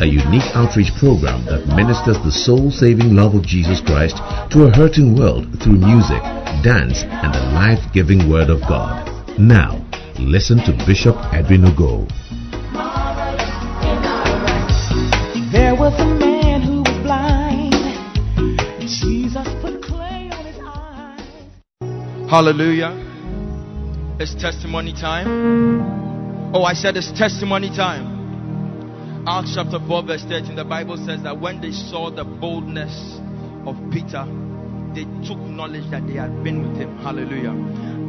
a unique outreach program that ministers the soul-saving love of Jesus Christ to a hurting world through music, dance, and the life-giving Word of God. Now, listen to Bishop Edwin Ogo. There was a man who was blind. Jesus put clay on his eyes. Hallelujah. It's testimony time. Oh, I said it's testimony time. Acts chapter 4, verse 13, the Bible says that when they saw the boldness of Peter, they took knowledge that they had been with him. Hallelujah.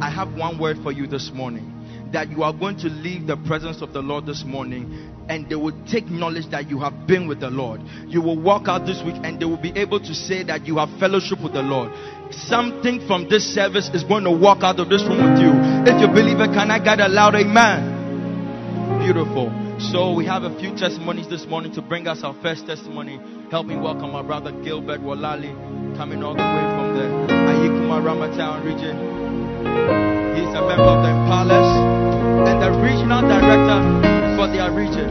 I have one word for you this morning that you are going to leave the presence of the Lord this morning and they will take knowledge that you have been with the Lord. You will walk out this week and they will be able to say that you have fellowship with the Lord. Something from this service is going to walk out of this room with you. If you believe it, can I get a loud amen? Beautiful. So we have a few testimonies this morning to bring us our first testimony. Help me welcome our brother Gilbert Walali, coming all the way from the Ayikuma Ramatown region. He's a member of the Impalas and the regional director for their region.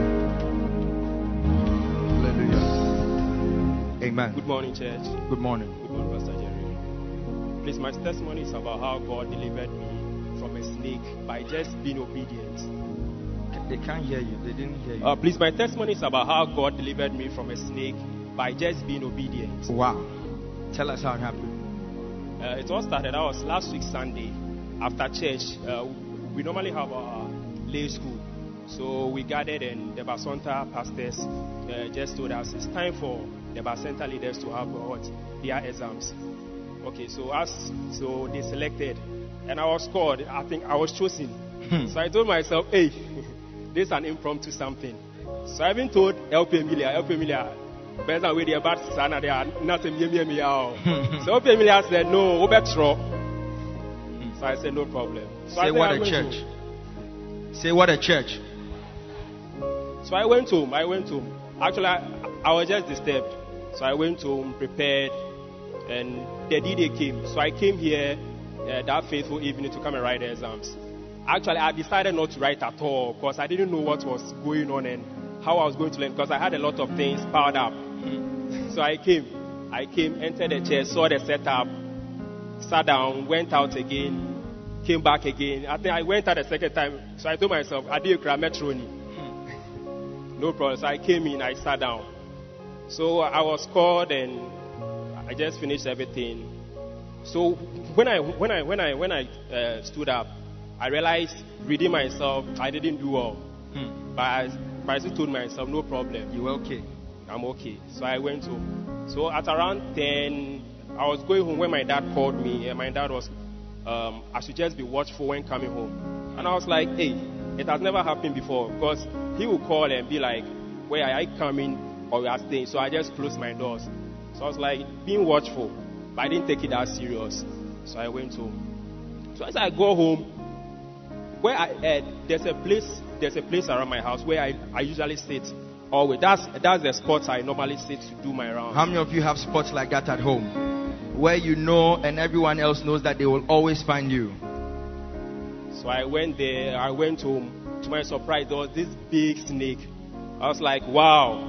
Hallelujah. Amen. Good morning, church. Good morning. Good morning, Pastor Jerry. Please, my testimony is about how God delivered me from a snake by just being obedient. They can't hear you. They didn't hear you. Uh, please, my testimony is about how God delivered me from a snake by just being obedient. wow. Tell us how it happened. Uh, it all started, I was last week Sunday after church. Uh, we normally have our lay school. So we gathered and the Basanta pastors uh, just told us it's time for the Basanta leaders to have uh, what their exams. Okay, so as so they selected, and I was called. I think I was chosen. so I told myself, hey, this is an impromptu something. So I've been told LP Emilia, LP Emilia, best way they about sana they are nothing me me me out. So LP Emilia said no, Obetro. So I said no problem. So Say what I'm a church. to- Say what a church. So I went home. I went home. Actually, I, I was just disturbed. So I went home, prepared, and the D-Day came. So I came here uh, that faithful evening to come and write the exams. Actually, I decided not to write at all because I didn't know what was going on and how I was going to learn because I had a lot of things piled up. So I came. I came, entered the chair, saw the setup, sat down, went out again, came back again. I think I went out the second time. So I told myself, I did a metroni. No problem. So I came in, I sat down. So I was called and I just finished everything. So when I when I when I when I uh, stood up, I realized reading myself I didn't do well. But I, but I still told myself no problem. You were okay. I'm okay. So I went home. So at around 10, I was going home when my dad called me. And my dad was, um, I should just be watchful when coming home. And I was like, hey, it has never happened before. Because he would call and be like, where are you coming or we are staying? So I just closed my doors. So I was like, being watchful. But I didn't take it that serious. So I went home. So as I go home, where I uh, there's a place there's a place around my house where I, I usually sit always. That's that's the spot I normally sit to do my rounds. How many of you have spots like that at home? Where you know and everyone else knows that they will always find you. So I went there. I went home. To my surprise, there was this big snake. I was like, wow,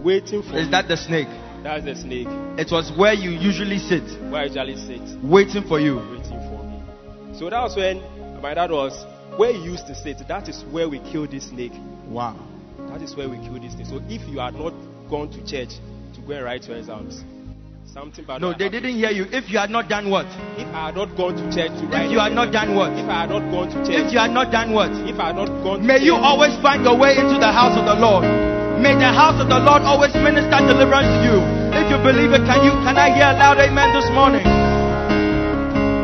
waiting for Is me. that the snake? That's the snake It was where you usually sit, where I usually sit, waiting for you. waiting for me. So that was when my dad was where he used to sit. That is where we killed this snake. Wow. That is where we killed this snake. So if you had not gone to church to go and write your exams, something bad. No, they happen. didn't hear you. If you had not done what? If I had not gone to church to write, If you had not done what? if I had not gone to church. If you had not done what? if I had not gone, to May you always find your way into the house of the Lord. May the house of the Lord always minister deliverance to you. If you believe it, can you can I hear a loud amen this morning?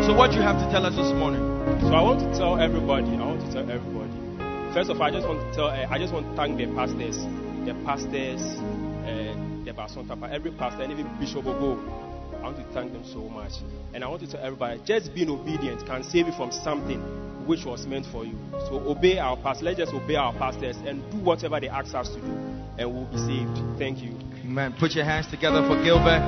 So what you have to tell us this morning? So I want to tell everybody. I want to tell everybody. First of all, I just want to tell. Uh, I just want to thank the pastors, the pastors, uh, the Basonta, every pastor, and even Bishop Ogo. I want to thank them so much. And I want to tell everybody, just being obedient can save you from something which was meant for you. So obey our pastors. Let's just obey our pastors and do whatever they ask us to do, and we'll be saved. Thank you. Amen. Put your hands together for Gilbert.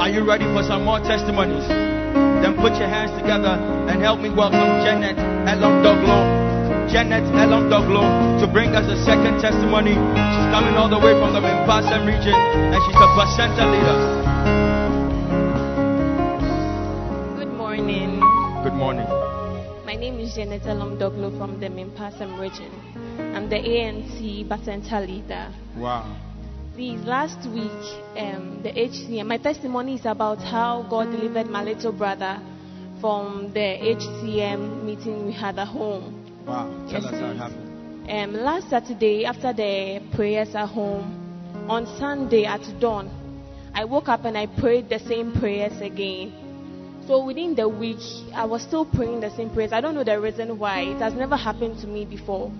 Are you ready for some more testimonies? Then put your hands together and help me welcome Janet Elom Doglo. Janet Elom Doglo to bring us a second testimony. She's coming all the way from the Mimpasem region and she's a Bacenta leader. Good morning. Good morning. My name is Janet Elomdoglo from the Mimpasem region. I'm the ANC Bacenta leader. Wow. Please, last week, um, the HCM, my testimony is about how God delivered my little brother from the HCM meeting we had at home. Wow. Tell Yes, us how it happened. Um, last Saturday, after the prayers at home, on Sunday at dawn, I woke up and I prayed the same prayers again. So within the week, I was still praying the same prayers. I don't know the reason why. It has never happened to me before.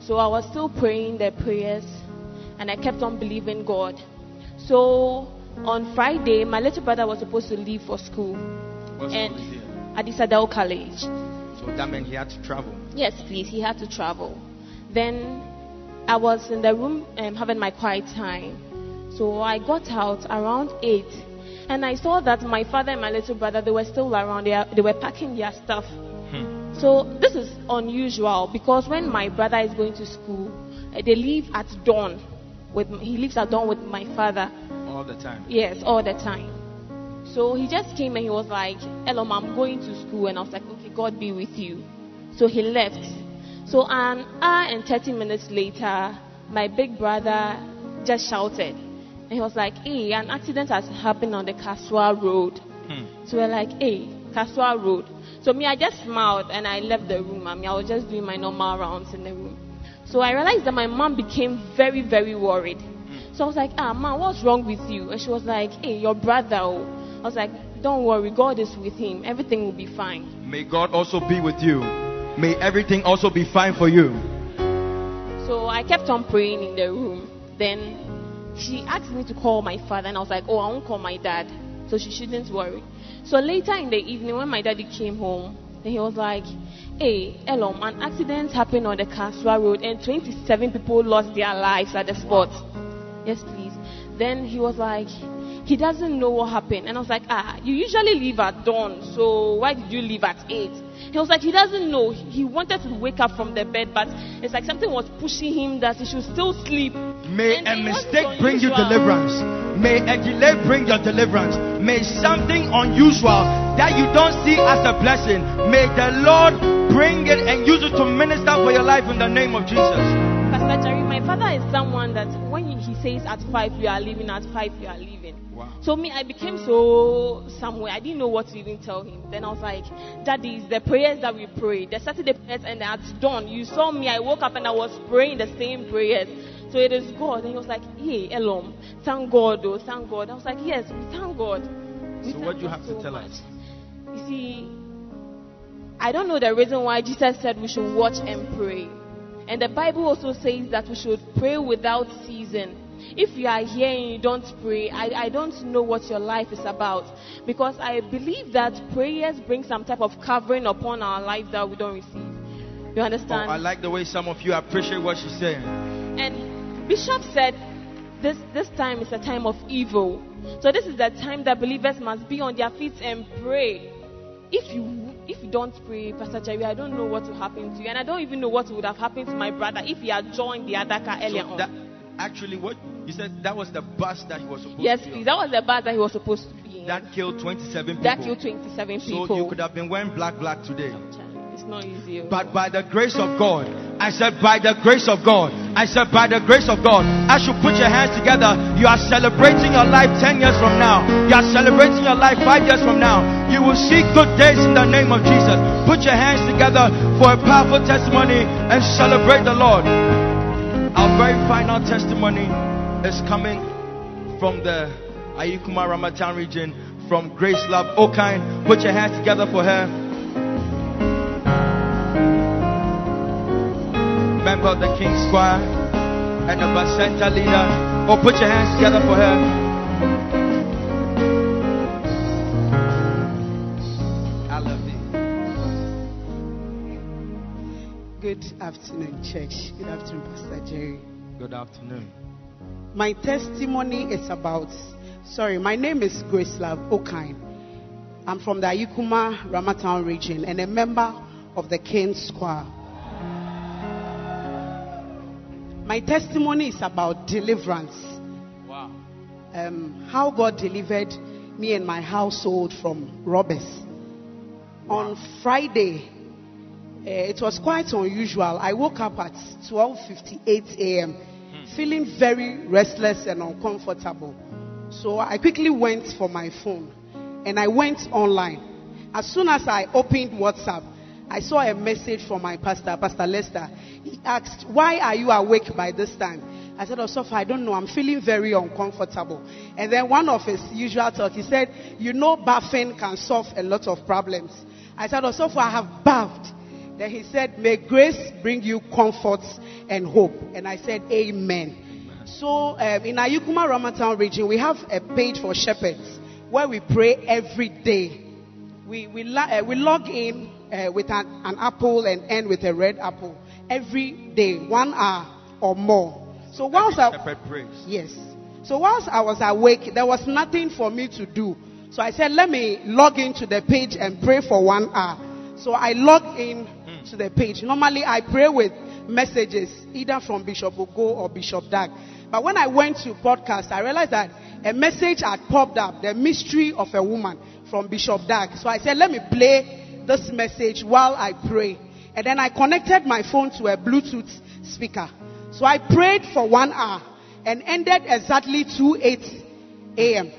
So I was still praying the prayers and I kept on believing God. So on Friday, my little brother was supposed to leave for school What's and school at Isadel College. So that meant he had to travel. Yes, please. He had to travel. Then I was in the room um, having my quiet time. So I got out around 8 and I saw that my father and my little brother they were still around. They, they were packing their stuff. Hmm. So this is unusual because when my brother is going to school, uh, they leave at dawn. With he lives at dawn with my father. All the time. Yes, all the time. So he just came and he was like, Elom, I'm going to school. And I was like, okay, God be with you. So he left. So an hour and 30 minutes later, my big brother just shouted. And he was like, hey, an accident has happened on the Kasoa Road. Hmm. So we're like, hey, Kasoa Road. So me, I just smiled and I left the room. I mean, I was just doing my normal rounds in the room. So I realized that my mom became very, very worried. So I was like, ah, mom, what's wrong with you? And she was like, hey, your brother. oh." I was like, don't worry, God is with him. Everything will be fine. May God also be with you. May everything also be fine for you. So I kept on praying in the room. Then she asked me to call my father, and I was like, oh, I won't call my dad. So she shouldn't worry. So later in the evening, when my daddy came home, then he was like, hey, Elom, an accident happened on the Kasoa Road, and 27 people lost their lives at the spot. Yes, please. Then he was like, he doesn't know what happened. And I was like, ah, you usually leave at dawn, so why did you leave at 8? He was like, he doesn't know. He wanted to wake up from the bed, but it's like something was pushing him that he should still sleep. May And a mistake bring you deliverance. May a delay bring your deliverance. May something unusual that you don't see as a blessing, may the Lord bring it and use it to minister for your life in the name of Jesus. Pastor Jerry, my father is someone that when he says at 5 you are leaving, at 5 you are leaving. Wow. So me, I became so somewhere. I didn't know what to even tell him. Then I was like, Daddy, it's the prayers that we prayed, the Saturday prayers, and at dawn, you saw me. I woke up and I was praying the same prayers. So it is God. And he was like, Hey, Elom, thank God, oh, thank God. I was like, Yes, we thank God. We So thank what do you have to so tell much." us? You see, I don't know the reason why Jesus said we should watch and pray. And the Bible also says that we should pray without ceasing. If you are here and you don't pray, I, I don't know what your life is about. Because I believe that prayers bring some type of covering upon our life that we don't receive. You Oh, understand? I like the way some of you appreciate what she's saying. And Bishop said this, this time is a time of evil. So this is the time that believers must be on their feet and pray. If you if you don't pray, Pastor Jerry, I don't know what will happen to you. And I don't even know what would have happened to my brother if he had joined the other car earlier So on. that, actually, what you said that was the bus that he was supposed yes, to be please. That was the bus that he was supposed to be in. That killed 27 people. That killed 27 people. so you could have been wearing black, black today. Not easy. oh. But by the grace of God, I said, by the grace of God, I said, by the grace of God, as you put your hands together, you are celebrating your life 10 years from now. You are celebrating your life 5 years from now. You will see good days in the name of Jesus. Put your hands together for a powerful testimony and celebrate the Lord. Our very final testimony is coming from the Ayikuma Ramatan region, from Grace Love Okine. Put your hands together for her. member of the King's Choir and the Bacenta leader. Oh, put your hands together for her. I love you. Good afternoon, church. Good afternoon, Pastor Jerry. Good afternoon. My testimony is about, sorry, my name is Grace Love Okine. I'm from the Ayikuma Ramatown region and a member of the King's Choir. My testimony is about deliverance. Wow. Um, how God delivered me and my household from robbers. On Friday, uh, it was quite unusual. I woke up at 12:58 a.m. feeling very restless and uncomfortable. So I quickly went for my phone and I went online. As soon as I opened WhatsApp, I saw a message from my pastor, Pastor Lester. He asked, Why are you awake by this time? I said, Oh, I don't know. I'm feeling very uncomfortable. And then one of his usual talk, he said, You know, bathing can solve a lot of problems. I said, Oh, I have bathed. Then he said, May grace bring you comfort and hope. And I said, Amen. So um, in Ayikuma Ramatown region, we have a page for shepherds where we pray every day. We, we, uh, we log in uh, with an, an apple and end with a red apple every day, one hour or more. So whilst I. Yes. So whilst I was awake, there was nothing for me to do. So I said, let me log into the page and pray for one hour. So I log in to the page. Normally I pray with messages either from Bishop Ogo or Bishop Dag. But when I went to podcast, I realized that a message had popped up, the mystery of a woman from Bishop Dag. So I said, let me play this message while I pray. And then I connected my phone to a Bluetooth speaker. So I prayed for one hour and ended exactly 2 8 a.m.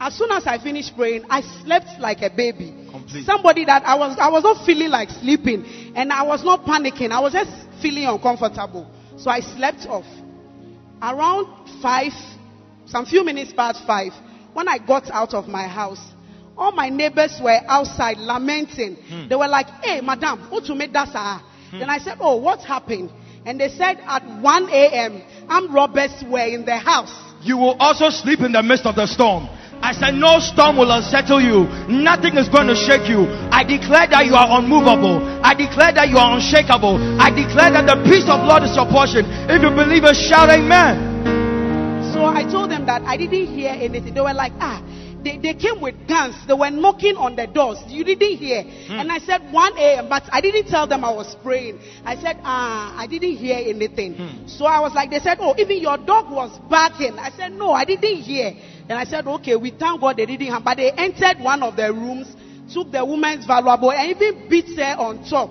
As soon as I finished praying, I slept like a baby. Complete. Somebody that I was, I was not feeling like sleeping and I was not panicking. I was just feeling uncomfortable. So I slept off. Around five, some few minutes past five, when I got out of my house, all my neighbors were outside lamenting. They were like, hey, madam, what to make that sir?" Then I said, oh, what happened? And they said at 1 a.m., armed robbers were in the house. You will also sleep in the midst of the storm. I said, No storm will unsettle you. Nothing is going to shake you. I declare that you are unmovable. I declare that you are unshakable. I declare that the peace of Lord is your portion. If you believe it, shout amen. So I told them that I didn't hear anything. They were like, ah, they, they came with guns. They were knocking on the doors. You didn't hear. And I said 1 a.m., but I didn't tell them I was praying. I said, ah, I didn't hear anything. So I was like, they said, oh, even your dog was barking. I said, no, I didn't hear. And I said, okay, we thank God they didn't have. But they entered one of the rooms, took the woman's valuable, and even beat her on top.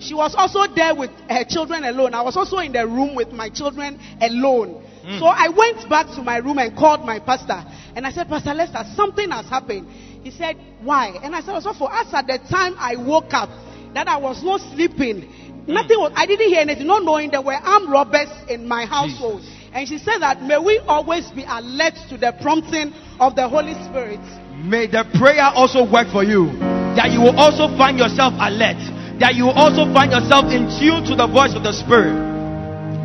She was also there with her children alone. I was also in the room with my children alone. So I went back to my room and called my pastor. And I said, Pastor Lester, something has happened. He said, Why? And I said, So for us at the time I woke up, that I was not sleeping. Nothing was, I didn't hear anything, not knowing there were armed robbers in my household. And she said that may we always be alert to the prompting of the Holy Spirit. May the prayer also work for you. That you will also find yourself alert. That you will also find yourself in tune to the voice of the Spirit.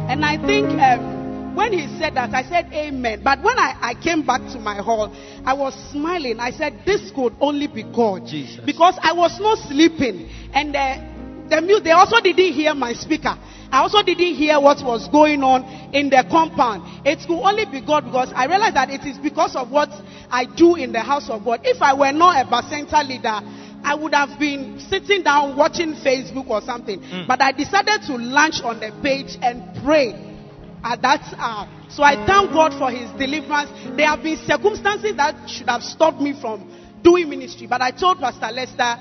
And I think um, when he said that, I said amen. But when I, I came back to my hall, I was smiling. I said, this could only be God. Jesus. Because I was not sleeping. And uh, the mu- they also didn't hear my speaker. I also didn't hear what was going on in the compound. It could only be God because I realized that it is because of what I do in the house of God. If I were not a Bacenta leader, I would have been sitting down watching Facebook or something. But I decided to launch on the page and pray at that hour. So I thank God for his deliverance. There have been circumstances that should have stopped me from doing ministry. But I told Pastor Lester,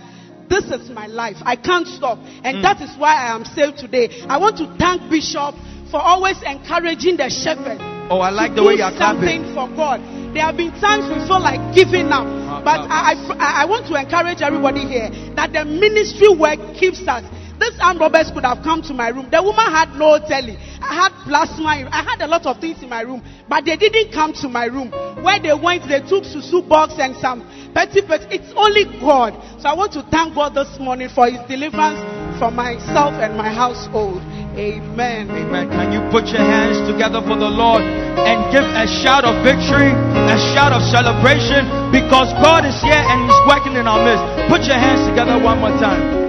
this is my life. I can't stop. And hmm. that is why I am saved today. I want to thank Bishop for always encouraging the shepherd. Oh, I like the way you are clapping. something for God. There have been times we feel like giving up. Ah, but ah, I, I, I want to encourage everybody here that the ministry work keeps us. This armed robbers could have come to my room. The woman had no telly. I had plasma. I had a lot of things in my room. But they didn't come to my room. Where they went, they took susu box and some petty petty. It's only God. So I want to thank God this morning for his deliverance for myself and my household. Amen. Amen. Can you put your hands together for the Lord and give a shout of victory, a shout of celebration because God is here and He's working in our midst. Put your hands together one more time.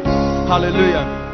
Hallelujah.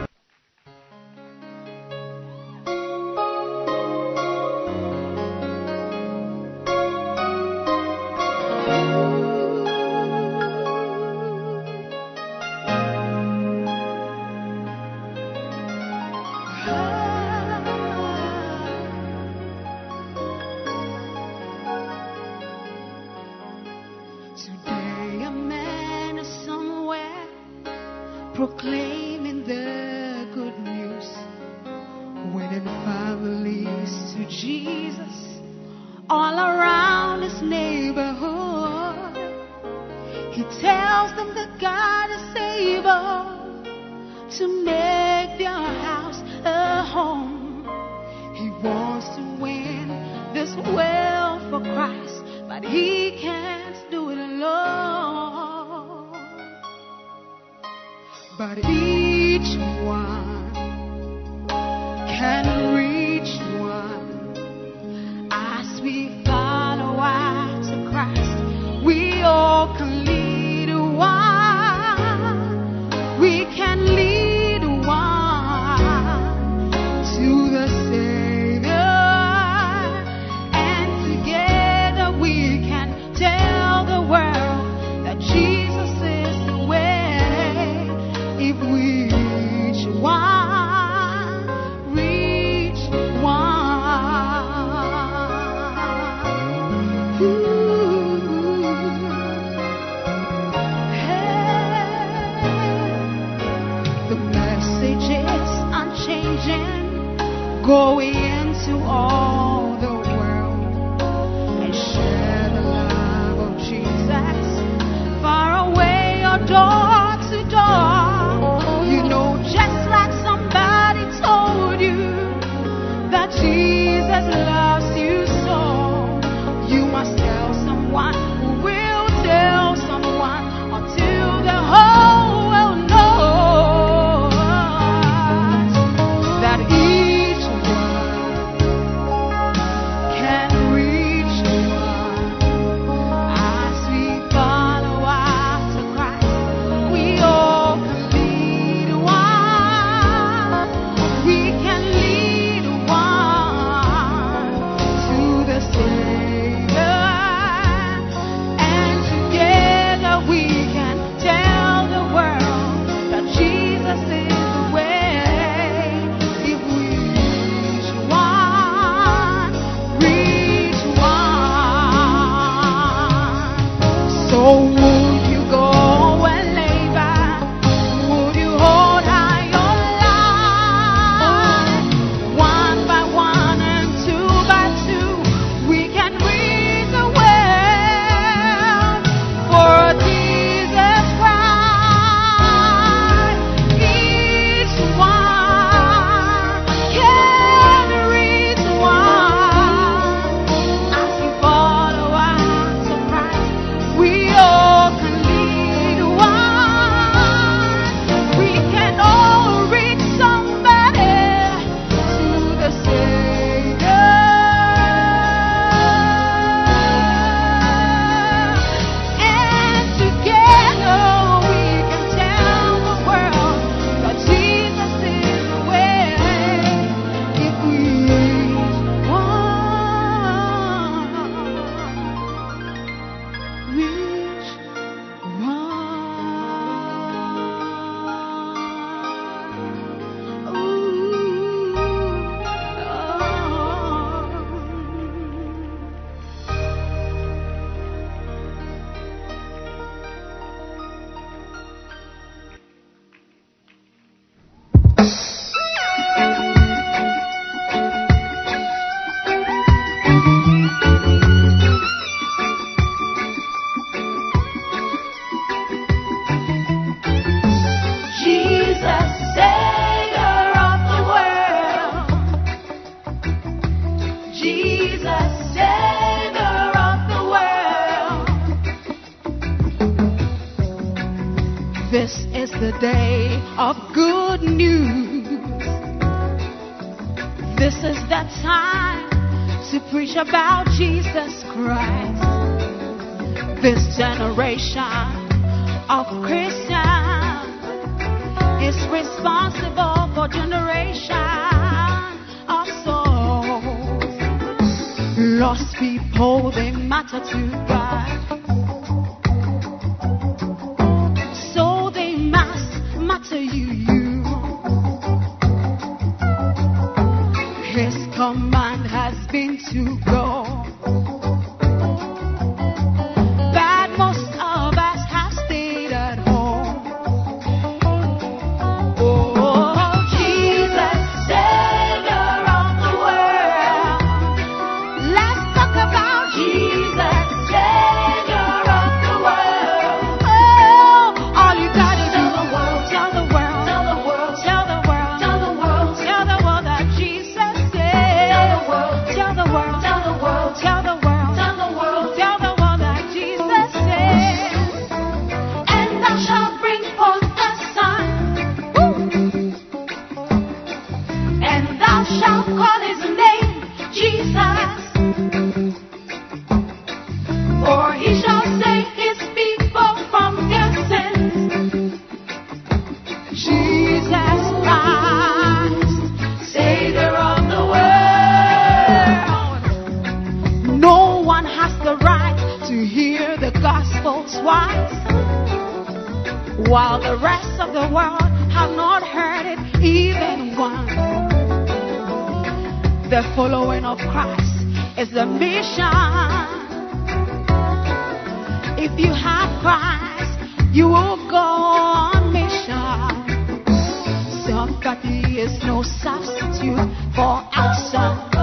Is no substitute for action.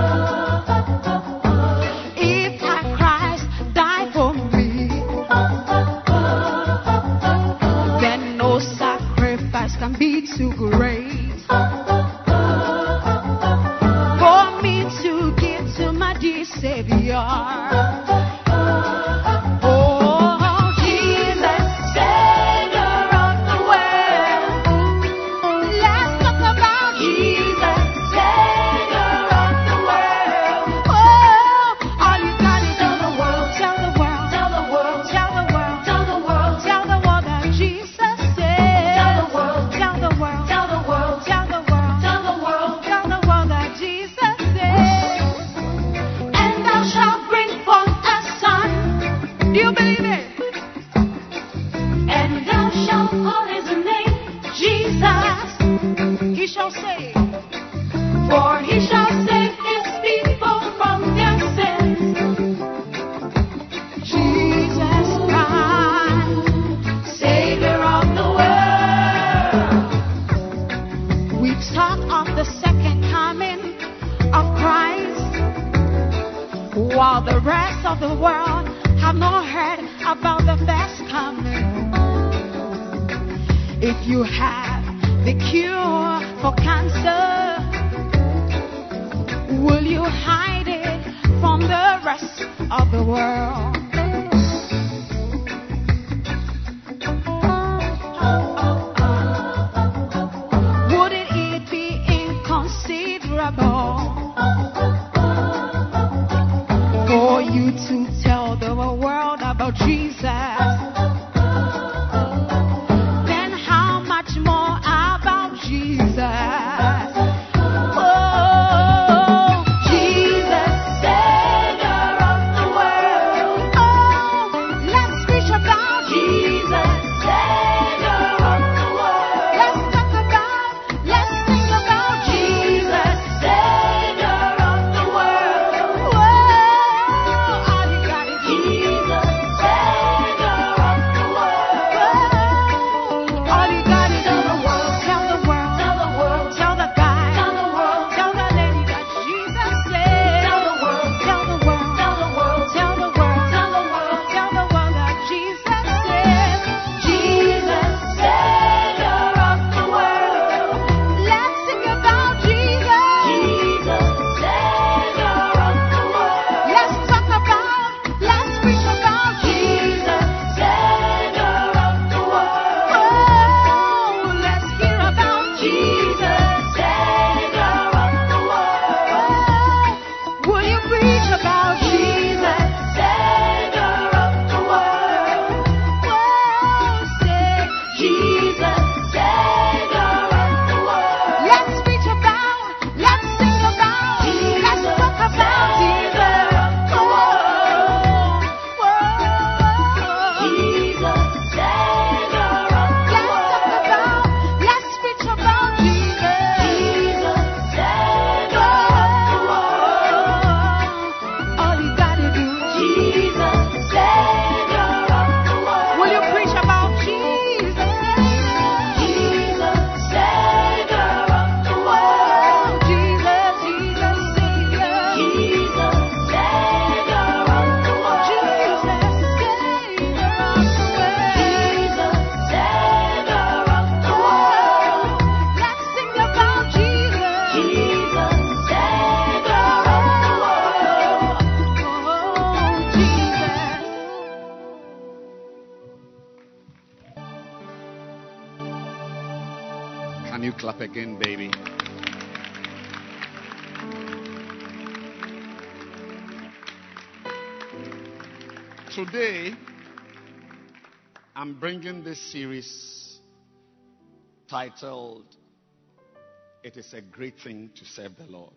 Bringing this series titled, It is a Great Thing to Serve the Lord.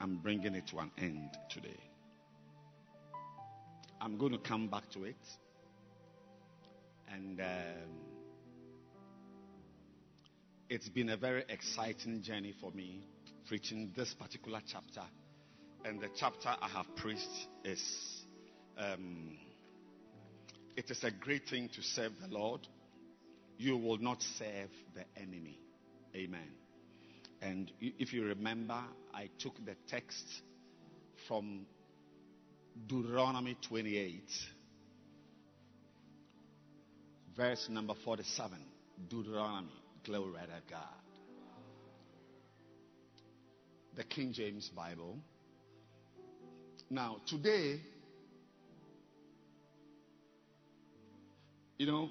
I'm bringing it to an end today. I'm going to come back to it. And um, it's been a very exciting journey for me preaching this particular chapter. And the chapter I have preached is um, It is a great thing to serve the Lord. You will not serve the enemy. Amen. And if you remember, I took the text from Deuteronomy 28, verse number 47. Deuteronomy. Glory to God. The King James Bible. Now, today, you know,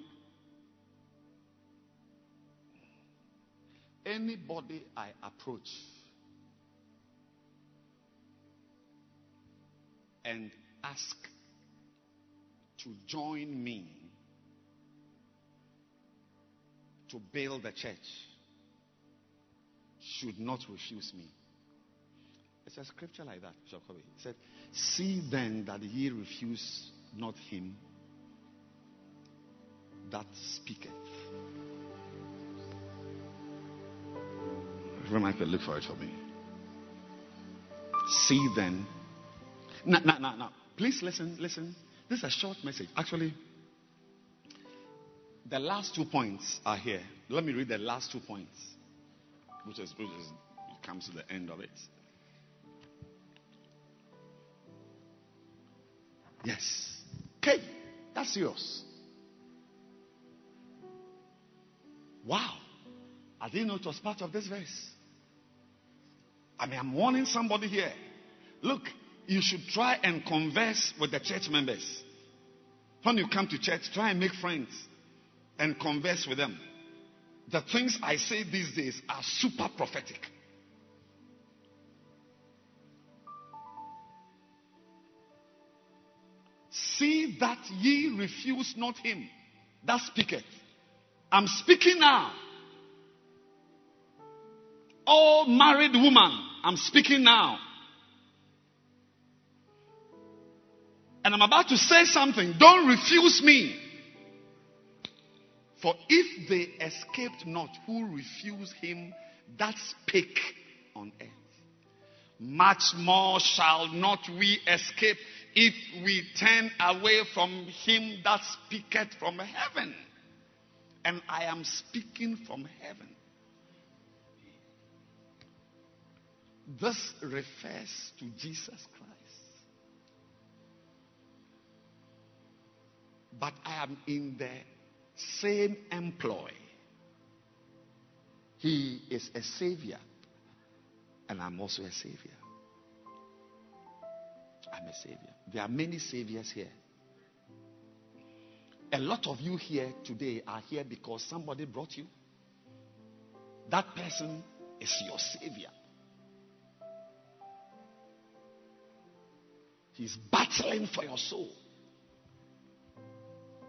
anybody I approach and ask to join me to build a church should not refuse me. It's a scripture like that, Kobe. It said, See then that ye refuse not him that speaketh. Reverend Michael, look for it for me. See then. No, no, no, no. Please listen, listen. This is a short message. Actually, the last two points are here. Let me read the last two points, which is, which is comes to the end of it. Yes. Okay, that's yours. Wow. I didn't know it was part of this verse. I mean, I'm warning somebody here. Look, you should try and converse with the church members. When you come to church, try and make friends and converse with them. The things I say these days are super prophetic. See that ye refuse not him that speaketh. I'm speaking now. All married woman, I'm speaking now. And I'm about to say something. Don't refuse me. For if they escaped not who refused him that spake on earth, much more shall not we escape if we turn away from him that speaketh from heaven. And I am speaking from heaven. This refers to Jesus Christ. But I am in the same employ. He is a savior, and I'm also a savior. I'm a savior. There are many saviors here. A lot of you here today are here because somebody brought you. That person is your savior. He's battling for your soul.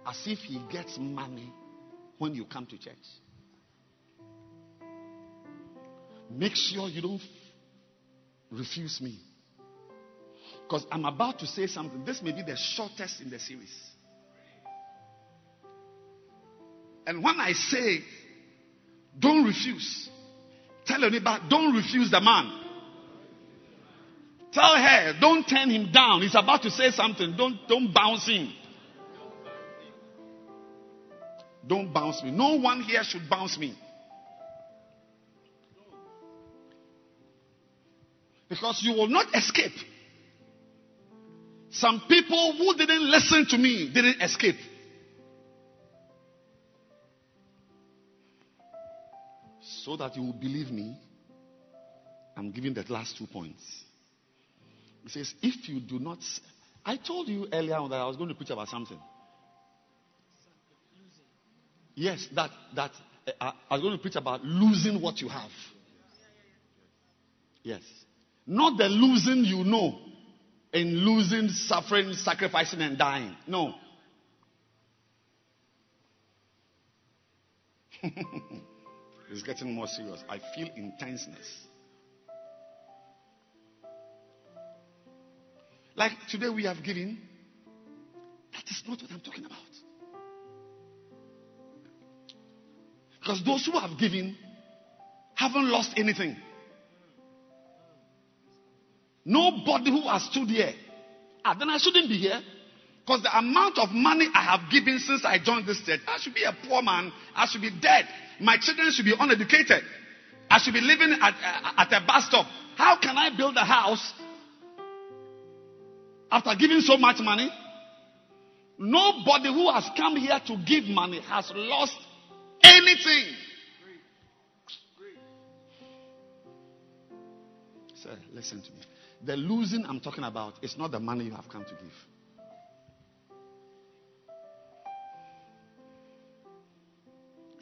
As if he gets money when you come to church. Make sure you don't refuse me. Because I'm about to say something. This may be the shortest in the series. And when I say, don't refuse, tell your neighbor, don't refuse the man. Tell her, don't turn him down. He's about to say something. Don't, don't bounce him. Don't bounce me. No one here should bounce me. Because you will not escape. Some people who didn't listen to me didn't escape. So that you will believe me, I'm giving the last two points. He says, If you do not. I told you earlier on that I was going to preach about something. Yes, that, that uh, I was going to preach about losing what you have. Yes. Not the losing you know. in losing, suffering, sacrificing, and dying. No. it's getting more serious. I feel intenseness. Like today we have given. That is not what I'm talking about. Because those who have given haven't lost anything. Nobody who has stood here. Ah, then I shouldn't be here. Because the amount of money I have given since I joined this church, I should be a poor man. I should be dead. My children should be uneducated. I should be living at, uh, at a bus stop. How can I build a house after giving so much money? Nobody who has come here to give money has lost anything. Sir, listen to me. The losing I'm talking about is not the money you have come to give.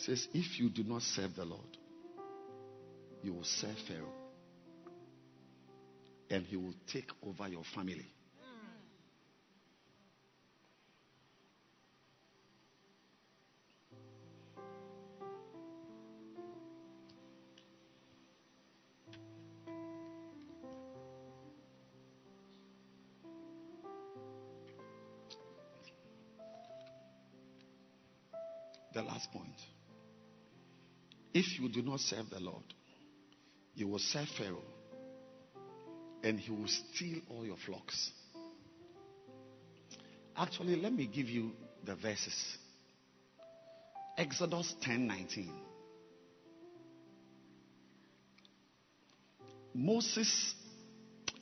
Says, if you do not serve the Lord, you will serve Pharaoh. And he will take over your family. The last point. If you do not serve the Lord, you will serve Pharaoh and he will steal all your flocks. Actually, let me give you the verses. Exodus 10:19. Moses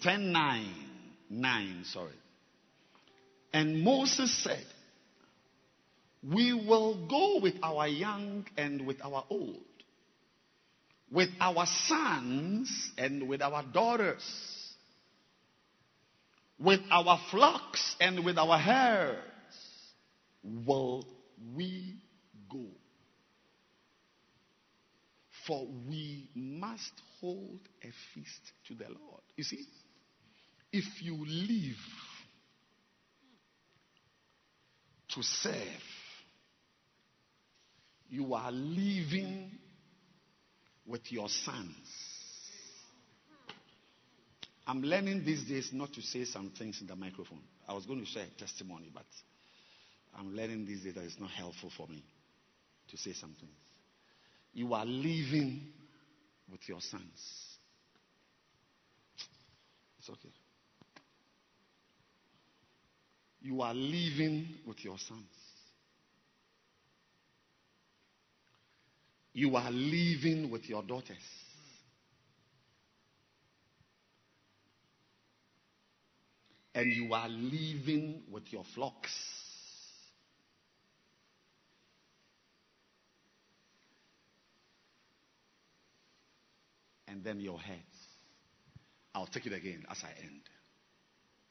10:9 9, sorry. And Moses said, "We will go with our young and with our old, with our sons and with our daughters, with our flocks and with our herds will we go. For we must hold a feast to the Lord. You see, if you live to serve, you are living with your sons. I'm learning these days not to say some things in the microphone. I was going to share a testimony, but I'm learning these days that it's not helpful for me to say some things. You are living with your sons. It's okay. You are living with your sons. You are living with your daughters. And you are living with your flocks. And then your heads. I'll take it again as I end.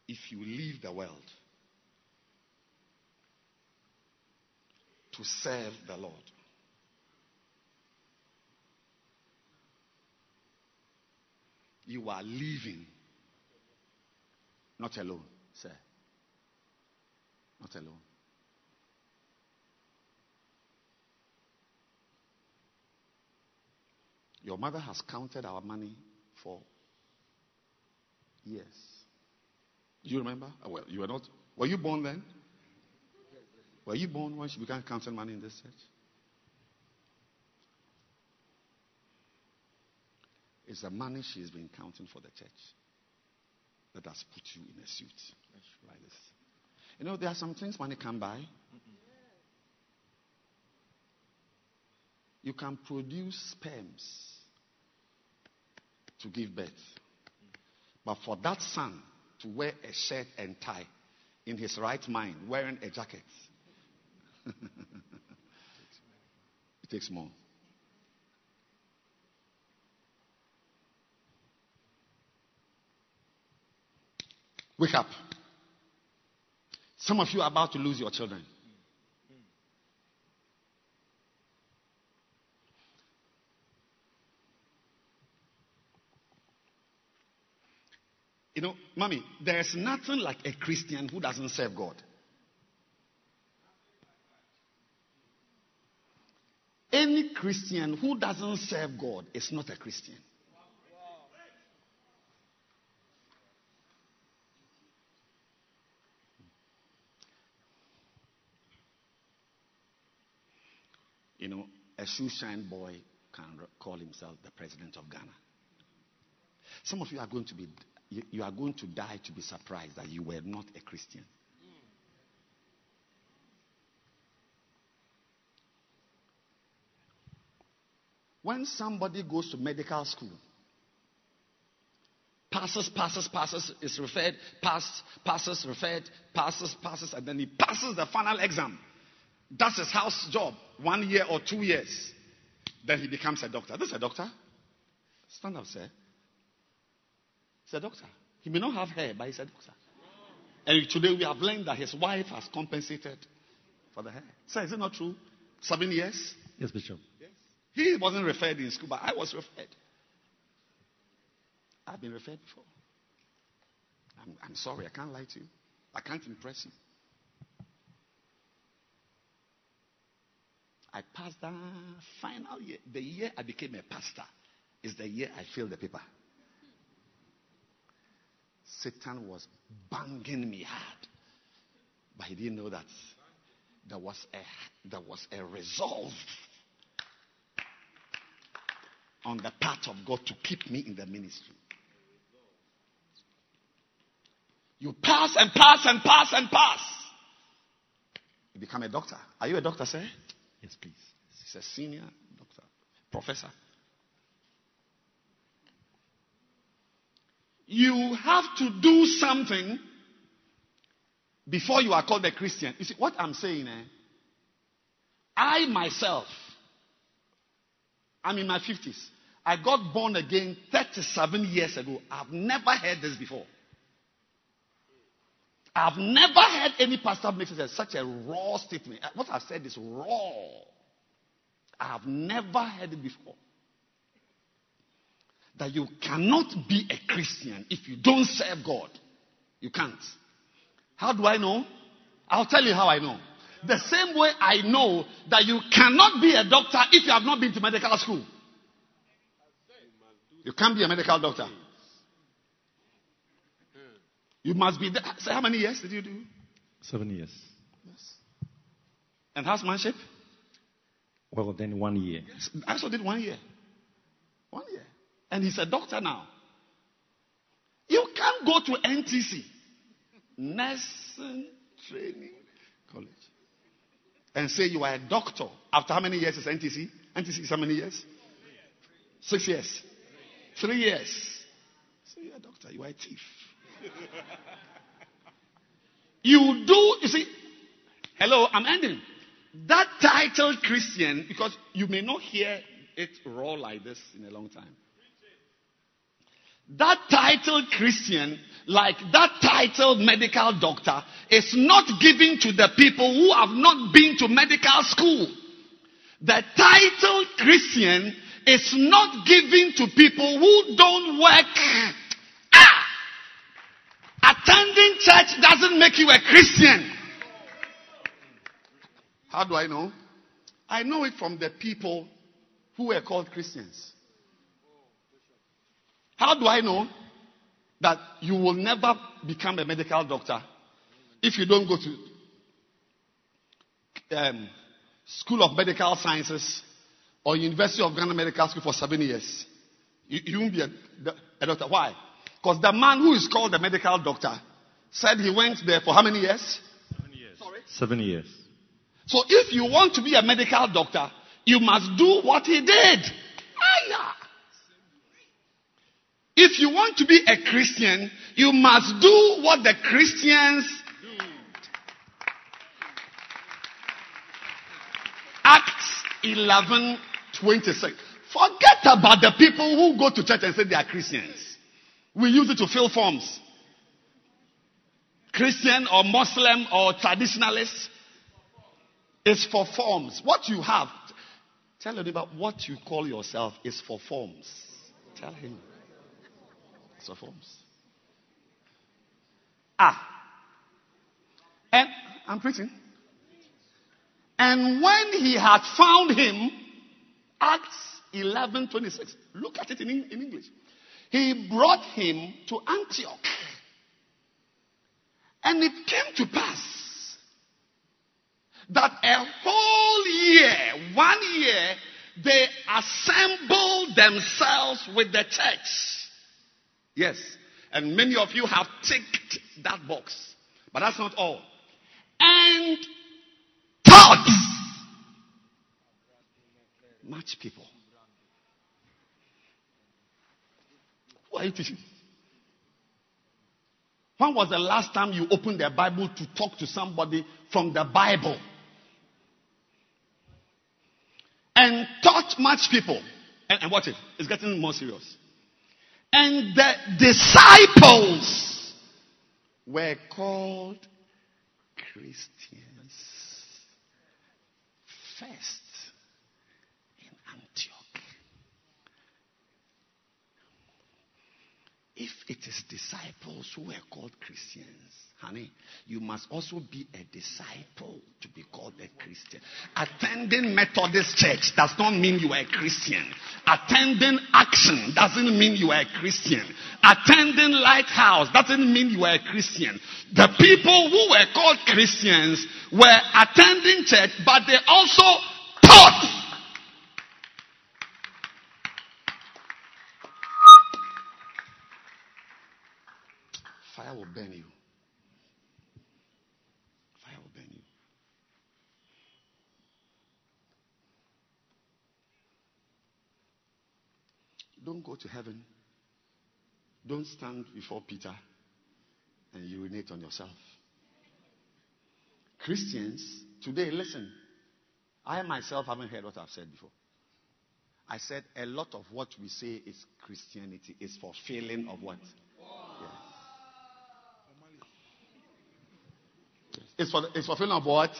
If you leave the world to serve the Lord, you are living not alone, sir. Not alone. Your mother has counted our money for years. Do you remember? Oh, well, you were not. Were you born then? Were you born when she began counting money in this church? It's the money she's been counting for the church that has put you in a suit like this. You know, there are some things money can buy. You can produce sperms to give birth. But for that son to wear a shirt and tie in his right mind, wearing a jacket, it takes more. Wake up. Some of you are about to lose your children. You know, mommy, there's nothing like a Christian who doesn't serve God. Any Christian who doesn't serve God is not a Christian. You know, a shoe shine boy can call himself the president of Ghana. Some of you are going to be you, you are going to die to be surprised that you were not a Christian. When somebody goes to medical school, passes, passes, passes, is referred, pass, passes, referred, passes, passes, and then he passes the final exam. That's his house job, one year or two years. Then he becomes a doctor. This is a doctor. Stand up, sir. He's a doctor. He may not have hair, but he's a doctor. And today we have learned that his wife has compensated for the hair. Sir, is it not true? Seven years? Yes, Bishop. Yes. He wasn't referred in school, but I was referred. I've been referred before. I'm, I'm sorry, I can't lie to you. I can't impress you. I passed the final year. The year I became a pastor is the year I filled the paper. Satan was banging me hard. But he didn't know that there was a, there was a resolve on the part of God to keep me in the ministry. You pass and pass and pass and pass. You become a doctor. Are you a doctor, sir? Yes, please. He's a senior doctor, professor. You have to do something before you are called a Christian. You see, what I'm saying, eh? I myself, I'm in my 50s. I got born again 37 years ago. I've never heard this before. I've never heard any pastor make such a raw statement. What I've said is raw. I've never heard it before. That you cannot be a Christian if you don't serve God. You can't. How do I know? I'll tell you how I know. The same way I know that you cannot be a doctor if you have not been to medical school. You can't be a medical doctor. You must be there. Say, how many years did you do? Seven years. Yes. And housemanship? Well, then one year. Yes. I also did one year. One year. And he's a doctor now. You can't go to NTC, Nursing Training College, and say you are a doctor. After how many years is NTC? NTC is how many years? Six years. Three years. So you're a doctor. You are a thief. you do, you see, hello, I'm ending. That title Christian, because you may not hear it raw like this in a long time. That title Christian, like that title medical doctor, is not given to the people who have not been to medical school. The title Christian is not given to people who don't work. Ah! Attending church doesn't make you a Christian. How do I know? I know it from the people who were called Christians. How do I know that you will never become a medical doctor if you don't go to um, School of Medical Sciences or University of Ghana Medical School for seven years? You, you won't be a, a doctor. Why? Because the man who is called the medical doctor said he went there for how many years? Seven years. Sorry? Seven years. So if you want to be a medical doctor, you must do what he did. Aya. Ah. If you want to be a Christian, you must do what the Christians did. Acts 11 26. Forget about the people who go to church and say they are Christians. We use it to fill forms. Christian or Muslim or traditionalist. It's for forms. What you have, tell him about what you call yourself is for forms. Tell him. It's for forms. Ah. And I'm preaching. And when he had found him, Acts 11 26. Look at it in, in English. He brought him to Antioch. And it came to pass that a whole year, one year, they assembled themselves with the church. Yes. And many of you have ticked that box. But that's not all. And taught much people. Who are you teaching? When was the last time you opened the Bible to talk to somebody from the Bible? And taught much people. And, and watch it, it's getting more serious. And the disciples were called Christians. First in Antioch. If it is disciples who were called Christians, honey, you must also be a disciple to be called a Christian. Attending Methodist church does not mean you are a Christian. Attending action doesn't mean you are a Christian. Attending lighthouse doesn't mean you are a Christian. The people who were called Christians were attending church, but they also taught. Fire will burn you. Fire will burn you. Don't go to heaven. Don't stand before Peter and urinate on yourself. Christians, today, listen. I myself haven't heard what I've said before. I said a lot of what we say is Christianity is fulfilling of what? Yes. It's, for, it's fulfilling of what?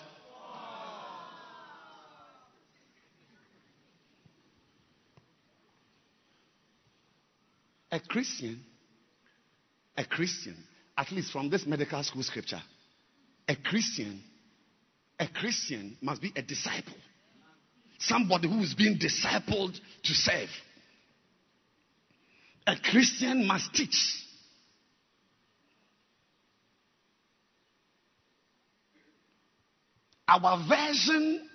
A Christian, a Christian, at least from this medical school scripture, a Christian, a Christian must be a disciple. Somebody who is being discipled to serve. A Christian must teach. Our version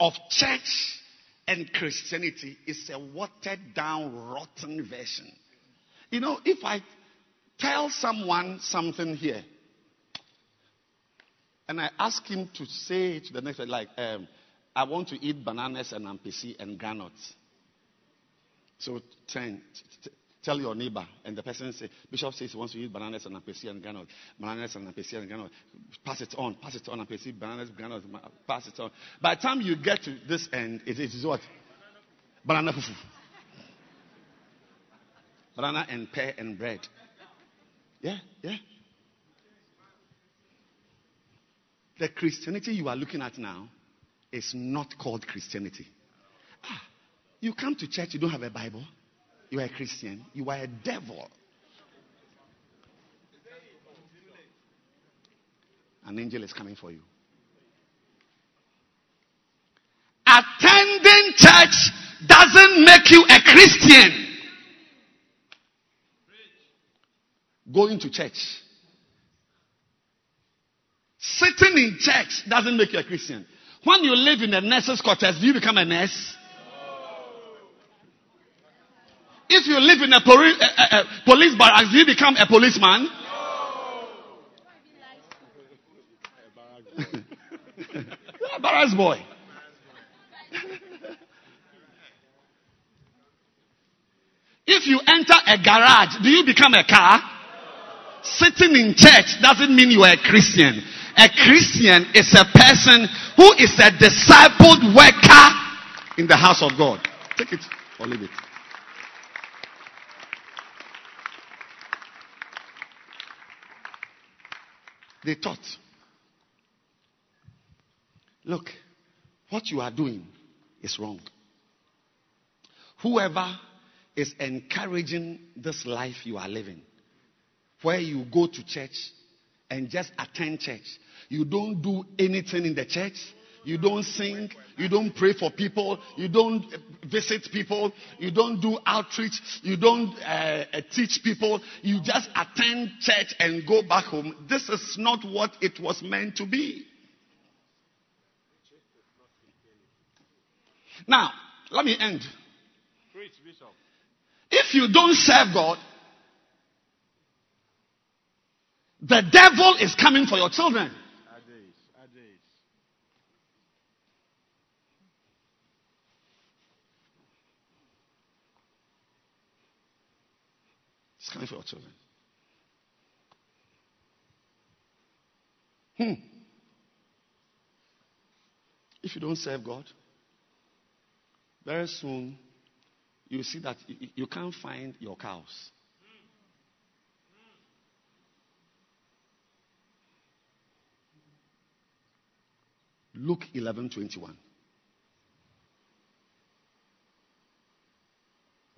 of church and Christianity is a watered down, rotten version. You know, if I tell someone something here and I ask him to say to the next like, um, I want to eat bananas and ampesi and granuts. So ten, tell your neighbor, and the person say, Bishop says he wants to eat bananas and ampesi and granuts. Bananas and ampesi and granuts. Pass it on, pass it on, ampesi, bananas, granuts, ma- pass it on. By the time you get to this end, it is what? Banana fufu. Banana and pear and bread. Yeah, yeah. The Christianity you are looking at now is not called Christianity. Ah, you come to church, you don't have a Bible. You are a Christian. You are a devil. An angel is coming for you. Attending church doesn't make you a Christian. Going to church. Sitting in church doesn't make you a Christian. When you live in a nurse's quarters, do you become a nurse? If you live in a poli- uh, uh, uh, police barracks, do you become a policeman? No. You're a barracks boy. if you enter a garage, do you become a car? Sitting in church doesn't mean you are a Christian. A Christian is a person who is a discipled worker in the house of God. Take it or leave it. They taught. Look, what you are doing is wrong. Whoever is encouraging this life you are living, where you go to church and just attend church. You don't do anything in the church. You don't sing. You don't pray for people. You don't visit people. You don't do outreach. You don't uh, teach people. You just attend church and go back home. This is not what it was meant to be. Now, let me end. If you don't serve God, the devil is coming for your children. Coming for your children. Hmm. If you don't serve God, very soon you see that you can't find your cows. Luke 11:21.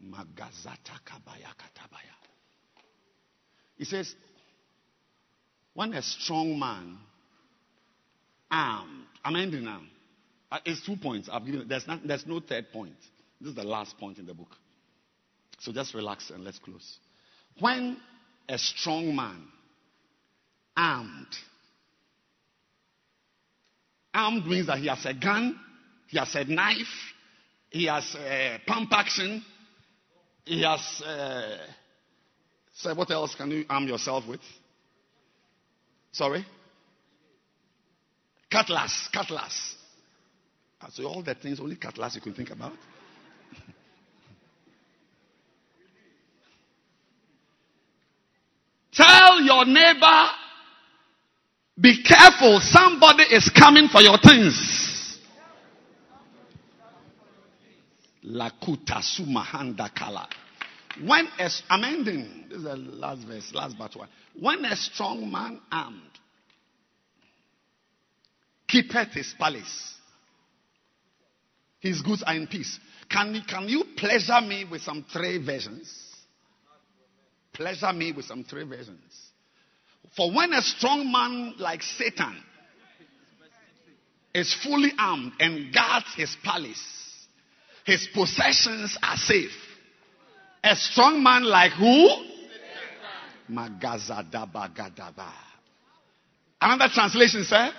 Magazata kabaya katabaya. He says, when a strong man armed, I'm ending now. Uh, it's two points. I've given, there's, not, there's no third point. This is the last point in the book. So just relax and let's close. When a strong man, armed, armed means that he has a gun, he has a knife, he has a pump action, he has. Uh, so what else can you arm yourself with? Sorry? Cutlass, cutlass. Ah, so all the things, only cutlass you can think about. Tell your neighbor, be careful, somebody is coming for your things. Lakuta sumahanda kala. When a, I'm ending. This is the last verse, last but one. When a strong man armed keepeth his palace, his goods are in peace. Can, can you pleasure me with some three versions? Pleasure me with some three versions. For when a strong man like Satan is fully armed and guards his palace, his possessions are safe. A strong man like who? Another translation says,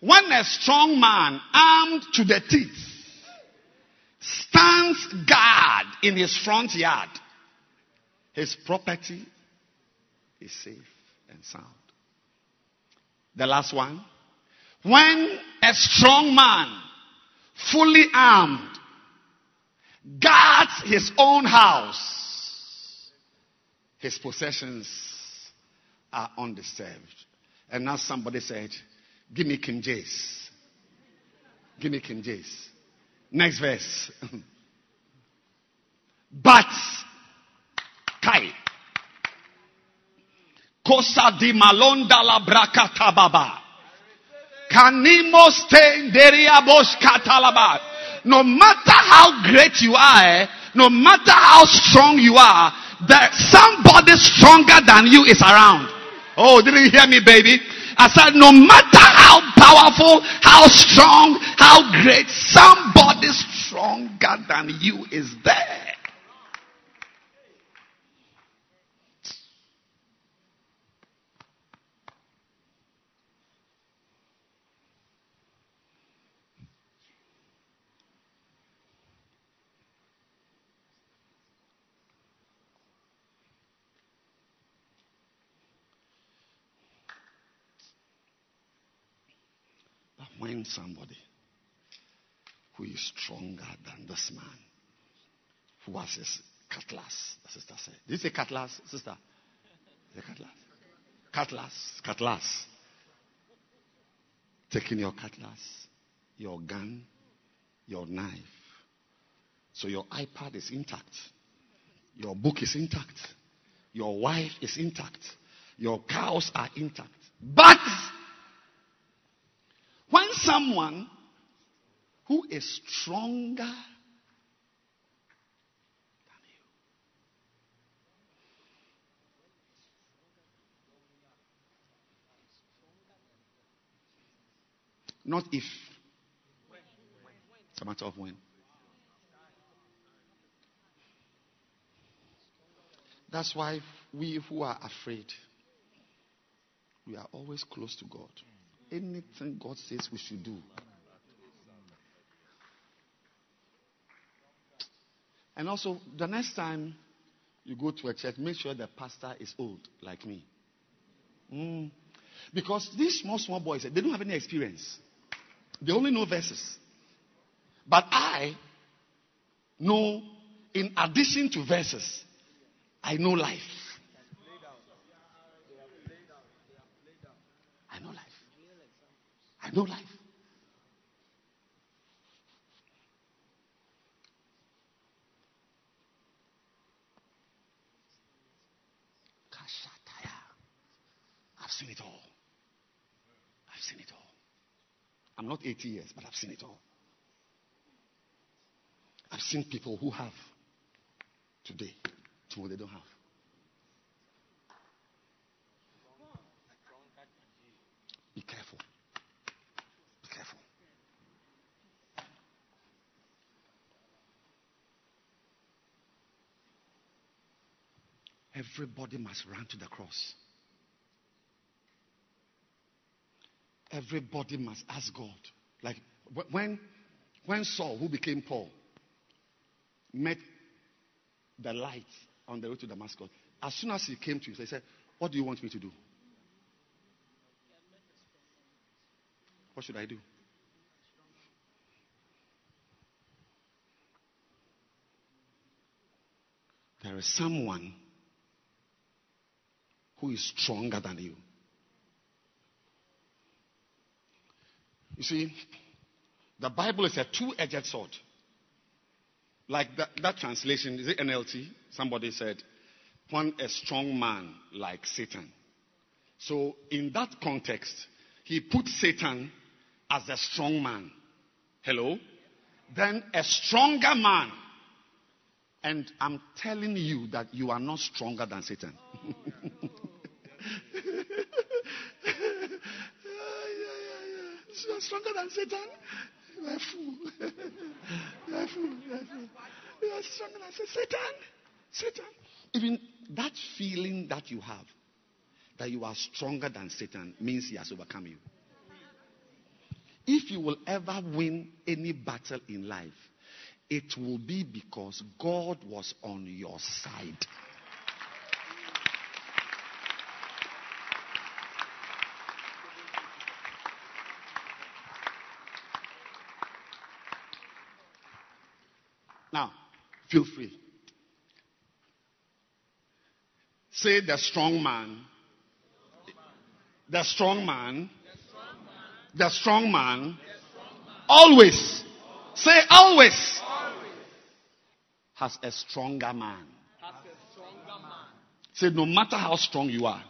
when a strong man armed to the teeth stands guard in his front yard, his property is safe and sound. The last one. When a strong man, fully armed, guards his own house, his possessions are undisturbed. And now somebody said, Give me King James. Give me King James. Next verse. but, Kai. Kosa di malonda la brakata baba. Kanimos te deriabos katalaba. No matter how great you are, eh, no matter how strong you are, that somebody stronger than you is around. Oh, didn't you hear me, baby? I said, no matter how powerful, how strong, how great, somebody stronger than you is there. When somebody who is stronger than this man, who has his cutlass, the sister said. Did you say cutlass, sister? The cutlass. Cutlass, cutlass. Taking your cutlass, your gun, your knife. So your iPad is intact. Your book is intact. Your wife is intact. Your cows are intact. But someone who is stronger than you Not if. It's a matter of when. That's why we who are afraid, we are always close to God. Anything God says we should do. And also, the next time you go to a church, make sure the pastor is old, like me. Mm. Because these small, small boys, they don't have any experience. They only know verses. But I know, in addition to verses, I know life. I know life. Know life. I've seen it all. I've seen it all. I'm not 80 years, but I've seen it all. I've seen people who have today, tomorrow they don't have. Be careful. Be careful. Everybody must run to the cross. Everybody must ask God. Like when, when Saul, who became Paul, met the light on the road to Damascus, as soon as he came to him, he said, What do you want me to do? What should I do? There is someone who is stronger than you. You see, the Bible is a two edged sword. Like that, that translation, is it NLT? Somebody said, when a strong man like Satan. So, in that context, he put Satan as a strong man. Hello? Then a stronger man. And I'm telling you that you are not stronger than Satan. You are stronger than Satan. You are a fool. you are a fool. You are a fool. You are stronger than Satan. Satan. Even that feeling that you have, that you are stronger than Satan, means he has overcome you. If you will ever win any battle in life, it will be because God was on your side. Now, feel free. Say the strong man. The strong man. The strong man. Always. Say always. Has a stronger man. Say no matter how strong you are,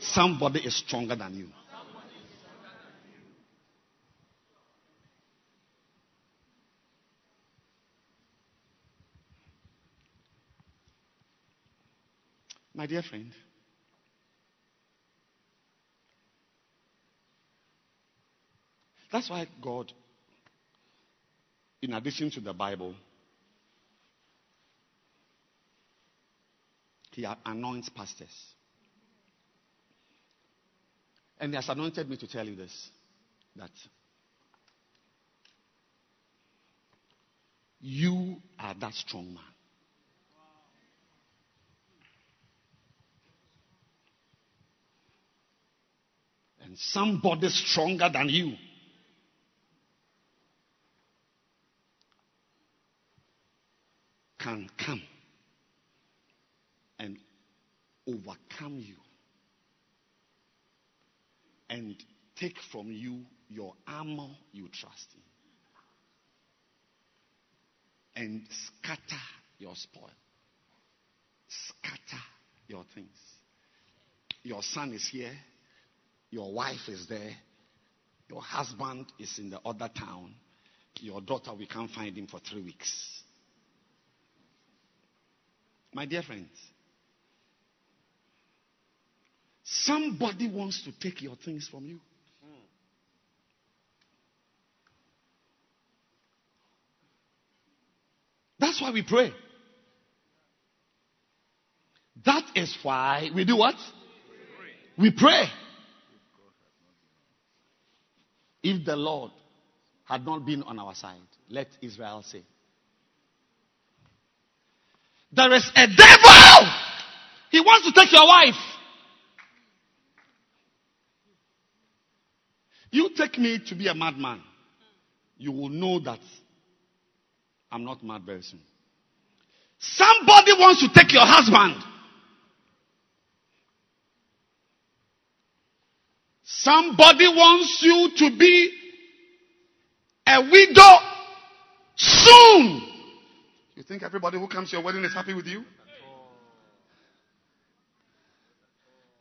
somebody is stronger than you. My dear friend, that's why God, in addition to the Bible, He anoints pastors. And He has anointed me to tell you this that you are that strong man. And somebody stronger than you can come and overcome you and take from you your armor you trust in and scatter your spoil, scatter your things. Your son is here. Your wife is there. Your husband is in the other town. Your daughter, we can't find him for three weeks. My dear friends, somebody wants to take your things from you. That's why we pray. That is why we do what? We pray. If the Lord had not been on our side, let Israel say. There is a devil! He wants to take your wife. You take me to be a madman, you will know that I'm not mad very soon. Somebody wants to take your husband. Somebody wants you to be a widow soon. You think everybody who comes to your wedding is happy with you?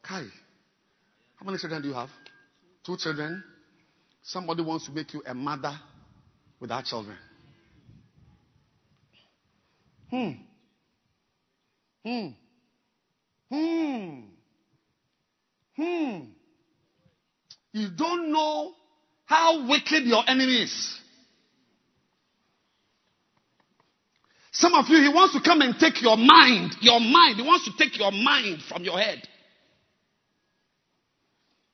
Kai, how many children do you have? Two children. Somebody wants to make you a mother without children. Hmm. Hmm. Hmm. Hmm. You don't know how wicked your enemy is. Some of you, he wants to come and take your mind, your mind. He wants to take your mind from your head.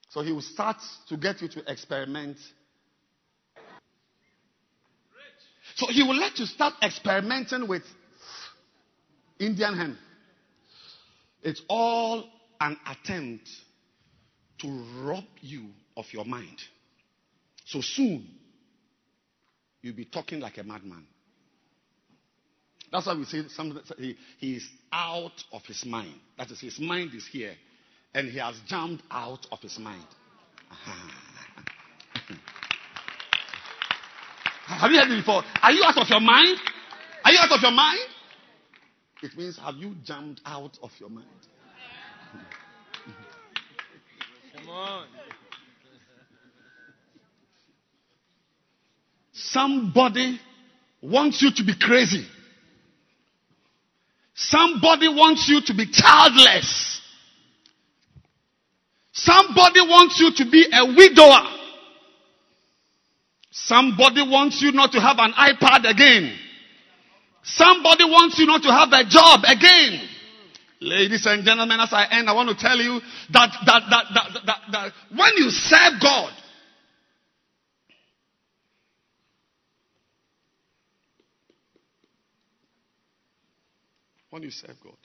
So he will start to get you to experiment. So he will let you start experimenting with Indian hemp. It's all an attempt to rob you of your mind. So soon, you'll be talking like a madman. That's why we say some, he, he is out of his mind. That is, his mind is here, and he has jumped out of his mind. have you heard it before? Are you out of your mind? Are you out of your mind? It means, have you jumped out of your mind? Come on. Somebody wants you to be crazy. Somebody wants you to be childless. Somebody wants you to be a widower. Somebody wants you not to have an iPad again. Somebody wants you not to have a job again. Ladies and gentlemen, as I end, I want to tell you that, that, that, that, that, that when you serve God, when you serve God,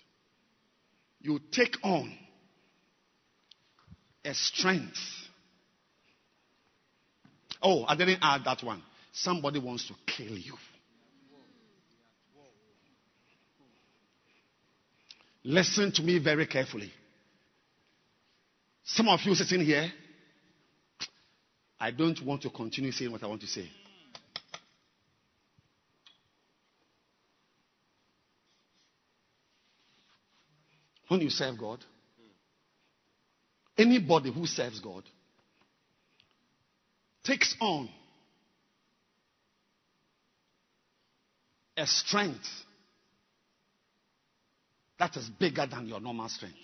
you take on a strength. Oh, I didn't add that one. Somebody wants to kill you. Listen to me very carefully. Some of you sitting here, I don't want to continue saying what I want to say. When you serve God, anybody who serves God takes on a strength that is bigger than your normal strength.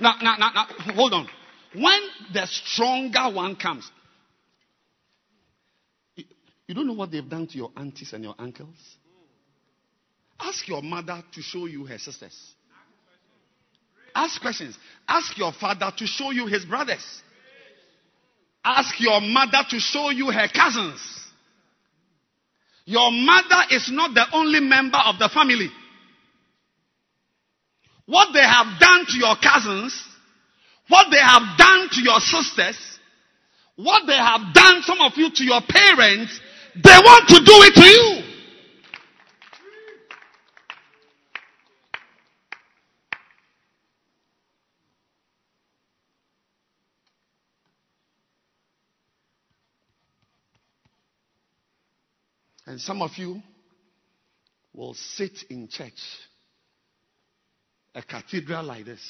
Now, now, now, now, hold on. When the stronger one comes, you, you don't know what they've done to your aunties and your uncles? Ask your mother to show you her sisters. Ask questions. Ask your father to show you his brothers. Ask your mother to show you her cousins. Your mother is not the only member of the family. What they have done to your cousins, what they have done to your sisters, what they have done, some of you, to your parents, they want to do it to you. And some of you will sit in church, a cathedral like this,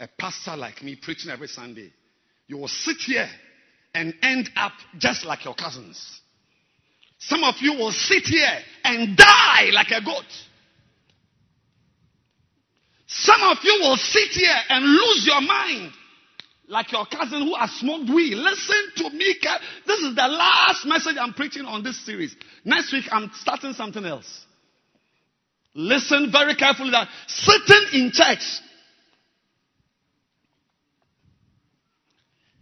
a pastor like me preaching every Sunday. You will sit here and end up just like your cousins. Some of you will sit here and die like a goat. Some of you will sit here and lose your mind like your cousin who has smoked weed. Listen to me. This is the last message I'm preaching on this series. Next week, I'm starting something else. Listen very carefully that sitting in church,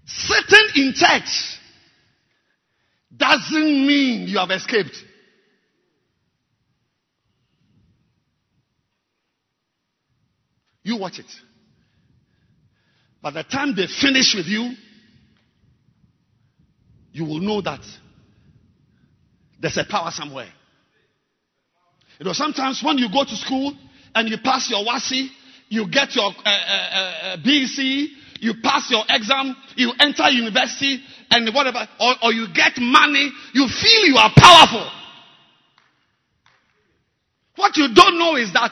sitting in church doesn't mean you have escaped. You watch it. By the time they finish with you, you will know that there's a power somewhere. You know, sometimes when you go to school and you pass your WASSCE, you get your uh, uh, uh, BC, you pass your exam, you enter university, and whatever, or, or you get money, you feel you are powerful. What you don't know is that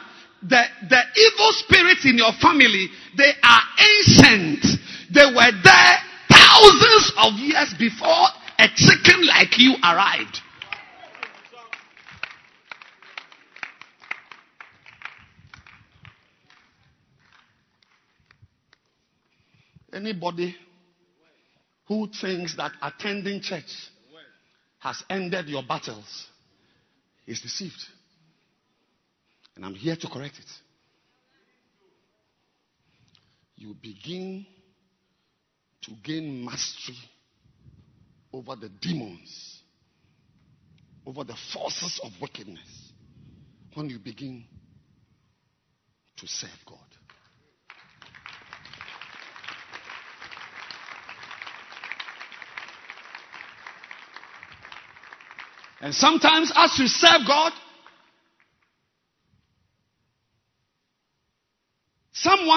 the, the evil spirits in your family, they are ancient. They were there thousands of years before a chicken like you arrived. Anybody who thinks that attending church has ended your battles is deceived. And I'm here to correct it. You begin to gain mastery over the demons, over the forces of wickedness when you begin to serve God. And sometimes, as you serve God,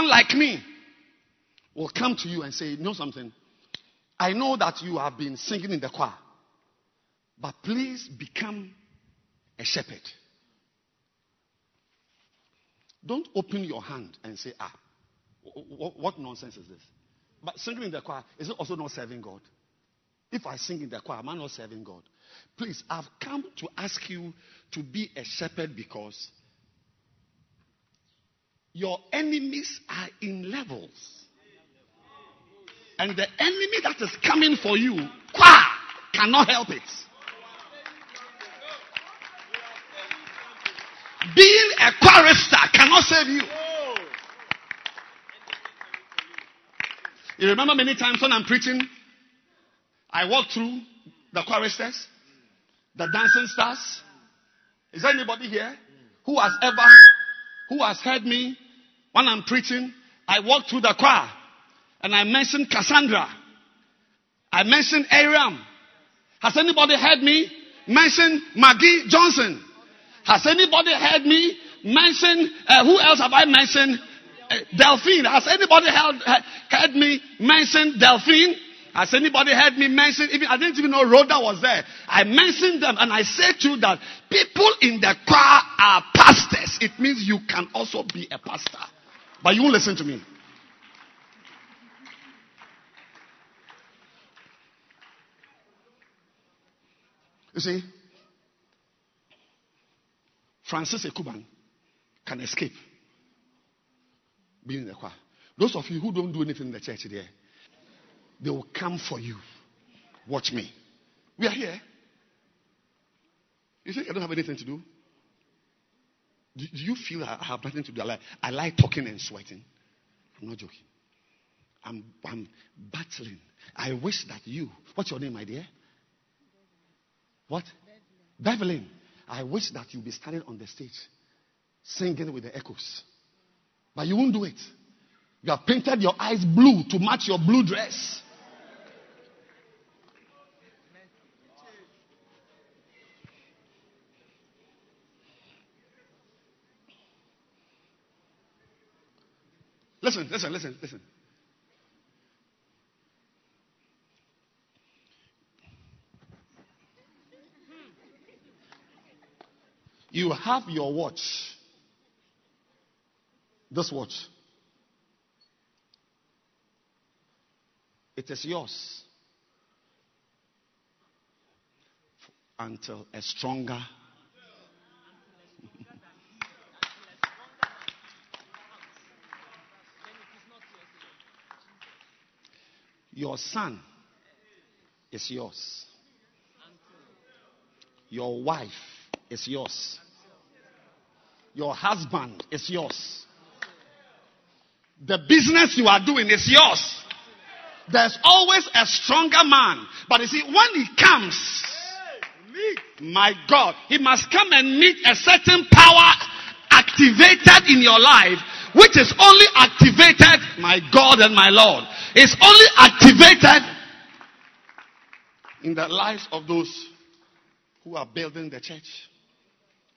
someone like me will come to you and say, You know something? I know that you have been singing in the choir, but please become a shepherd. Don't open your hand and say, Ah, what, what nonsense is this? But singing in the choir, is it also not serving God? If I sing in the choir, am I not serving God? Please, I've come to ask you to be a shepherd because your enemies are in levels. And the enemy that is coming for you, qua, cannot help it. Being a chorister cannot save you. You remember many times when I'm preaching, I walk through the choristers, the dancing stars. Is there anybody here who has ever, who has heard me when I'm preaching? I walk through the choir and I mention Cassandra. I mention Aram. Has anybody heard me mention Maggie Johnson? Has anybody heard me mention, uh, who else have I mentioned? Uh, Delphine. Has anybody heard, heard me mention Delphine? Has anybody heard me mention? Even I didn't even know Rhoda was there. I mentioned them and I said to you that people in the choir are pastors. It means you can also be a pastor. But you won't listen to me. You see, Francis Ekuban can escape being in the choir. Those of you who don't do anything in the church there, they will come for you. Watch me. We are here. You think I don't have anything to do? Do, do you feel I have nothing to do? I like, I like talking and sweating. I'm not joking. I'm, I'm battling. I wish that you, what's your name, my dear? What? Bevelin. I wish that you'd be standing on the stage singing with the echoes. But you won't do it. You have painted your eyes blue to match your blue dress. Listen, listen, listen, listen. You have your watch. This watch. It is yours until a stronger. Your son is yours. Your wife is yours. Your husband is yours. The business you are doing is yours. There's always a stronger man. But you see, when he comes, my God, he must come and meet a certain power activated in your life, which is only activated, my God and my Lord, is only activated in the lives of those who are building the church,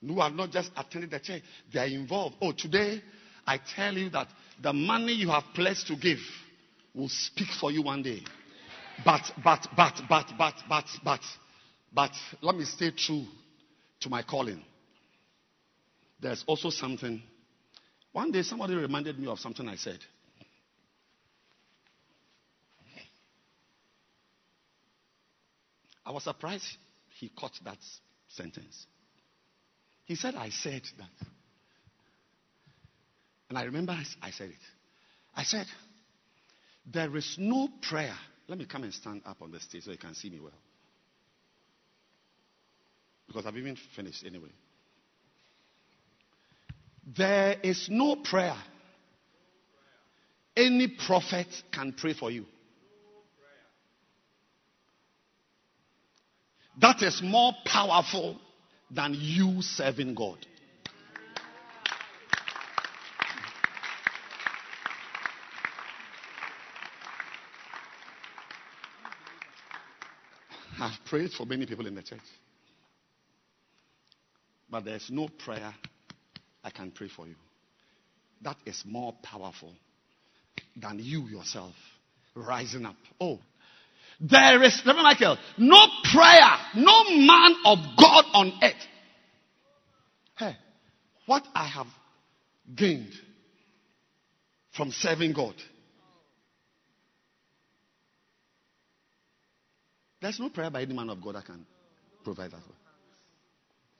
who are not just attending the church, they are involved. Oh, today I tell you that the money you have pledged to give will speak for you one day. But, but, but, but, but, but, but, but, let me stay true to my calling. There's also something. One day somebody reminded me of something I said. I was surprised he caught that sentence. He said, I said that. And I remember I said it. I said, There is no prayer. Let me come and stand up on the stage so you can see me well. Because I've even finished anyway. There is no prayer any prophet can pray for you. That is more powerful than you serving God. I've prayed for many people in the church. But there's no prayer I can pray for you. That is more powerful than you yourself rising up. Oh, there is, Reverend Michael, no prayer, no man of God on earth. Hey, what I have gained from serving God. There's no prayer by any man of God that can provide that.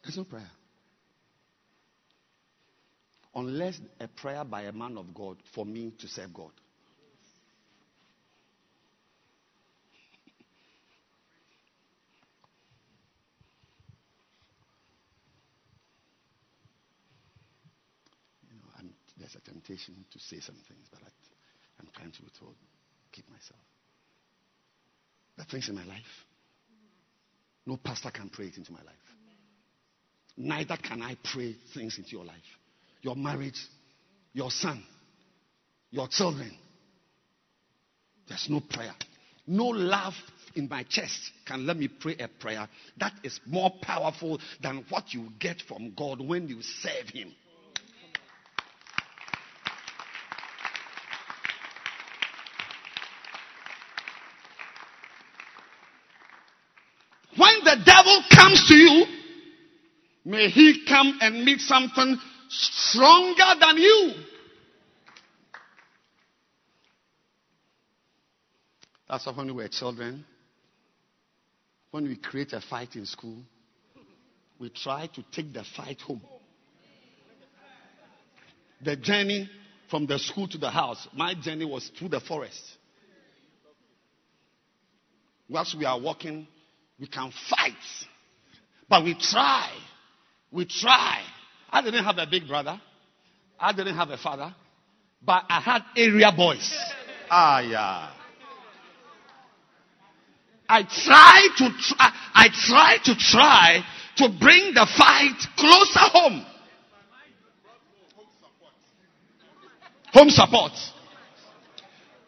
There's no prayer. Unless a prayer by a man of God for me to serve God. You know, I'm, there's a temptation to say some things, but I, I'm trying to withhold, keep myself. The things in my life, no pastor can pray it into my life. Neither can I pray things into your life. Your marriage, your son, your children. There's no prayer. No love in my chest can let me pray a prayer that is more powerful than what you get from God when you serve Him. When the devil comes to you, may he come and meet something stronger than you. That's why when we were children, when we create a fight in school, we try to take the fight home. The journey from the school to the house, my journey was through the forest. Whilst we are walking, we can fight. But we try. We try. I didn't have a big brother. I didn't have a father. But I had area boys. Ah, yeah. I try to try, I try to try to bring the fight closer home. Home support.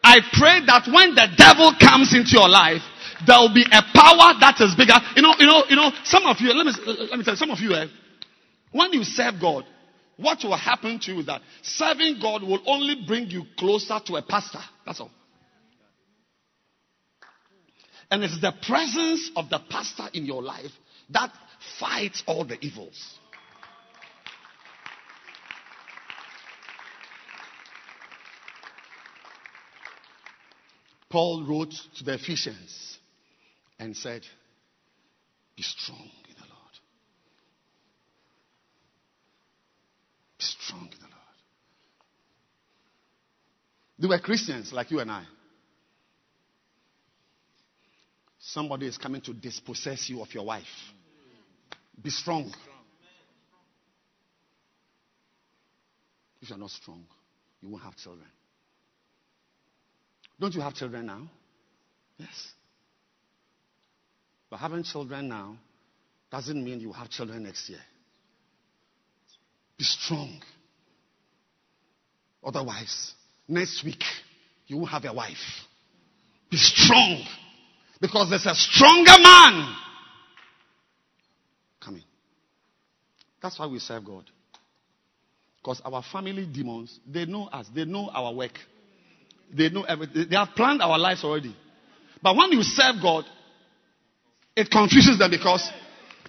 I pray that when the devil comes into your life, there will be a power that is bigger. You know, you know, you know, some of you, let me, let me tell you, some of you, eh, when you serve God, what will happen to you is that serving God will only bring you closer to a pastor. That's all. And it's the presence of the pastor in your life that fights all the evils. Paul wrote to the Ephesians and said, Be strong in the Lord. Be strong in the Lord. They were Christians like you and I. Somebody is coming to dispossess you of your wife. Be strong. If you're not strong, you won't have children. Don't you have children now? Yes. But having children now doesn't mean you have children next year. Be strong. Otherwise, next week, you won't have a wife. Be strong. Because there's a stronger man coming. That's why we serve God. Because our family demons, they know us, they know our work, they know everything. They have planned our lives already. But when you serve God, it confuses them because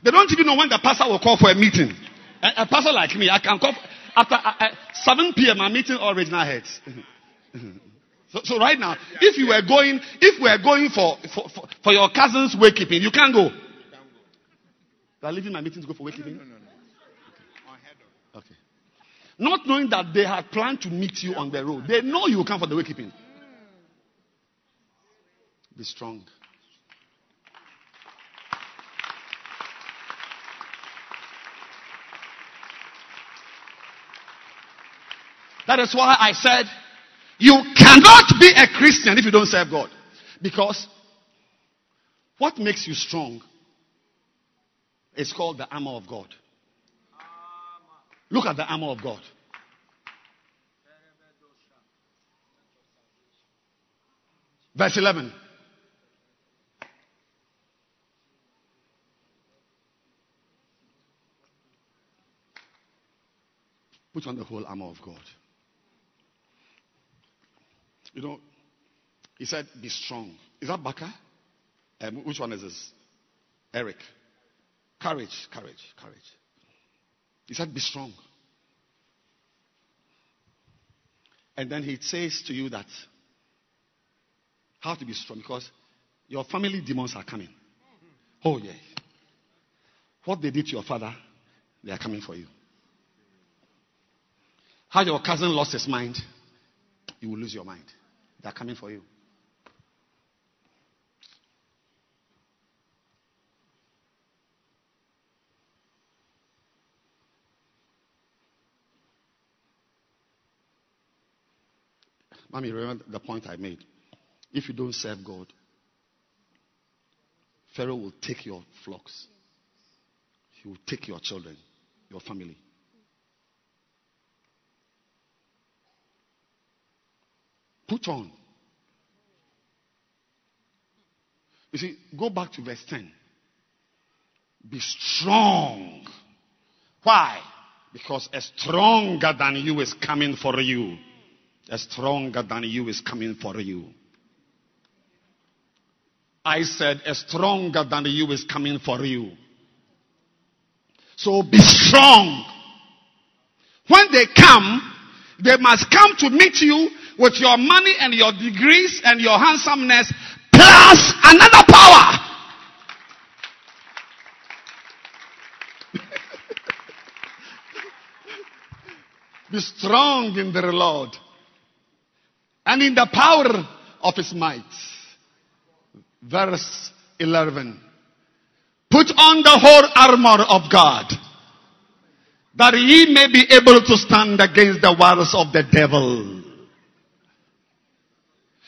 they don't even know when the pastor will call for a meeting. A, a pastor like me, I can call after uh, uh, 7 p.m. I'm meeting all regional heads. so, so, right now, if you were going, if we are going for, for, for, for your cousin's wakekeeping, you can't go. They are leaving my meeting to go for wakekeeping? No, no, no, no. Okay. Not knowing that they had planned to meet you on the road. They know you will come for the wakekeeping. Be strong. That is why I said you cannot be a Christian if you don't serve God. Because what makes you strong is called the armor of God. Look at the armor of God. Verse 11. Put on the whole armor of God. You know, he said, be strong. Is that Baka? Um, which one is this? Eric. Courage, courage, courage. He said, be strong. And then he says to you that how to be strong because your family demons are coming. Oh, yeah. What they did to your father, they are coming for you. How your cousin lost his mind, you will lose your mind. They're coming for you. Mommy, remember the point I made. If you don't serve God, Pharaoh will take your flocks. He will take your children, your family. Put on. You see, go back to verse 10. Be strong. Why? Because a stronger than you is coming for you. A stronger than you is coming for you. I said, a stronger than you is coming for you. So be strong. When they come, they must come to meet you with your money and your degrees and your handsomeness plus another power. Be strong in the Lord and in the power of his might. Verse 11. Put on the whole armor of God that ye may be able to stand against the wiles of the devil.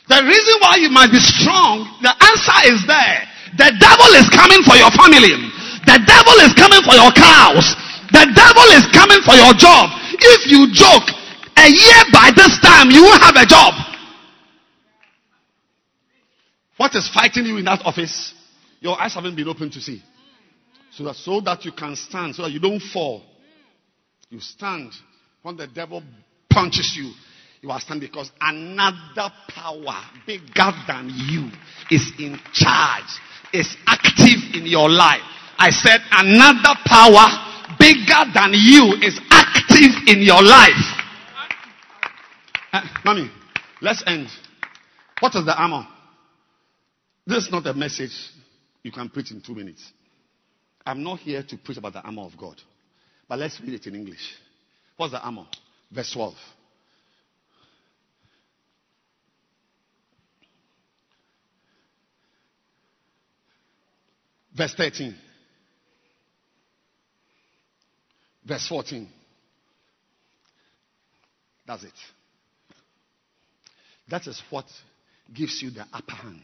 The reason why you must be strong, the answer is there. The devil is coming for your family. The devil is coming for your cows. The devil is coming for your job. If you joke, a year by this time, you will have a job. What is fighting you in that office? Your eyes haven't been open to see. So that, so that you can stand, so that you don't fall. You stand when the devil punches you. You are standing because another power bigger than you is in charge, is active in your life. I said another power bigger than you is active in your life. Uh, mommy, let's end. What is the armor? This is not a message you can preach in two minutes. I'm not here to preach about the armor of God. But let's read it in English. What's the armor? Verse 12. Verse 13. Verse 14. That's it. That is what gives you the upper hand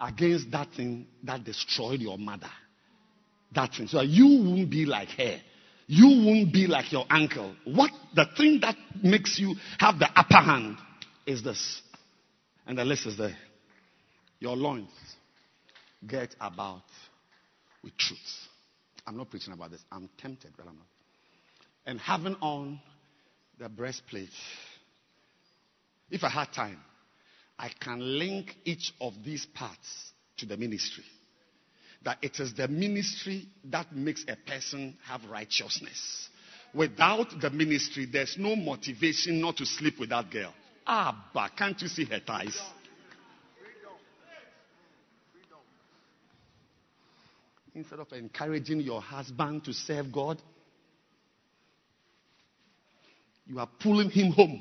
against that thing that destroyed your mother. That thing. So you won't be like her. You won't be like your uncle. What the thing that makes you have the upper hand is this. And the list is there. Your loins get about with truth. I'm not preaching about this. I'm tempted, but I'm not. And having on the breastplate. If I had time, I can link each of these parts to the ministry. That it is the ministry that makes a person have righteousness. Without the ministry, there's no motivation not to sleep with that girl. But can't you see her thighs? Instead of encouraging your husband to serve God, you are pulling him home.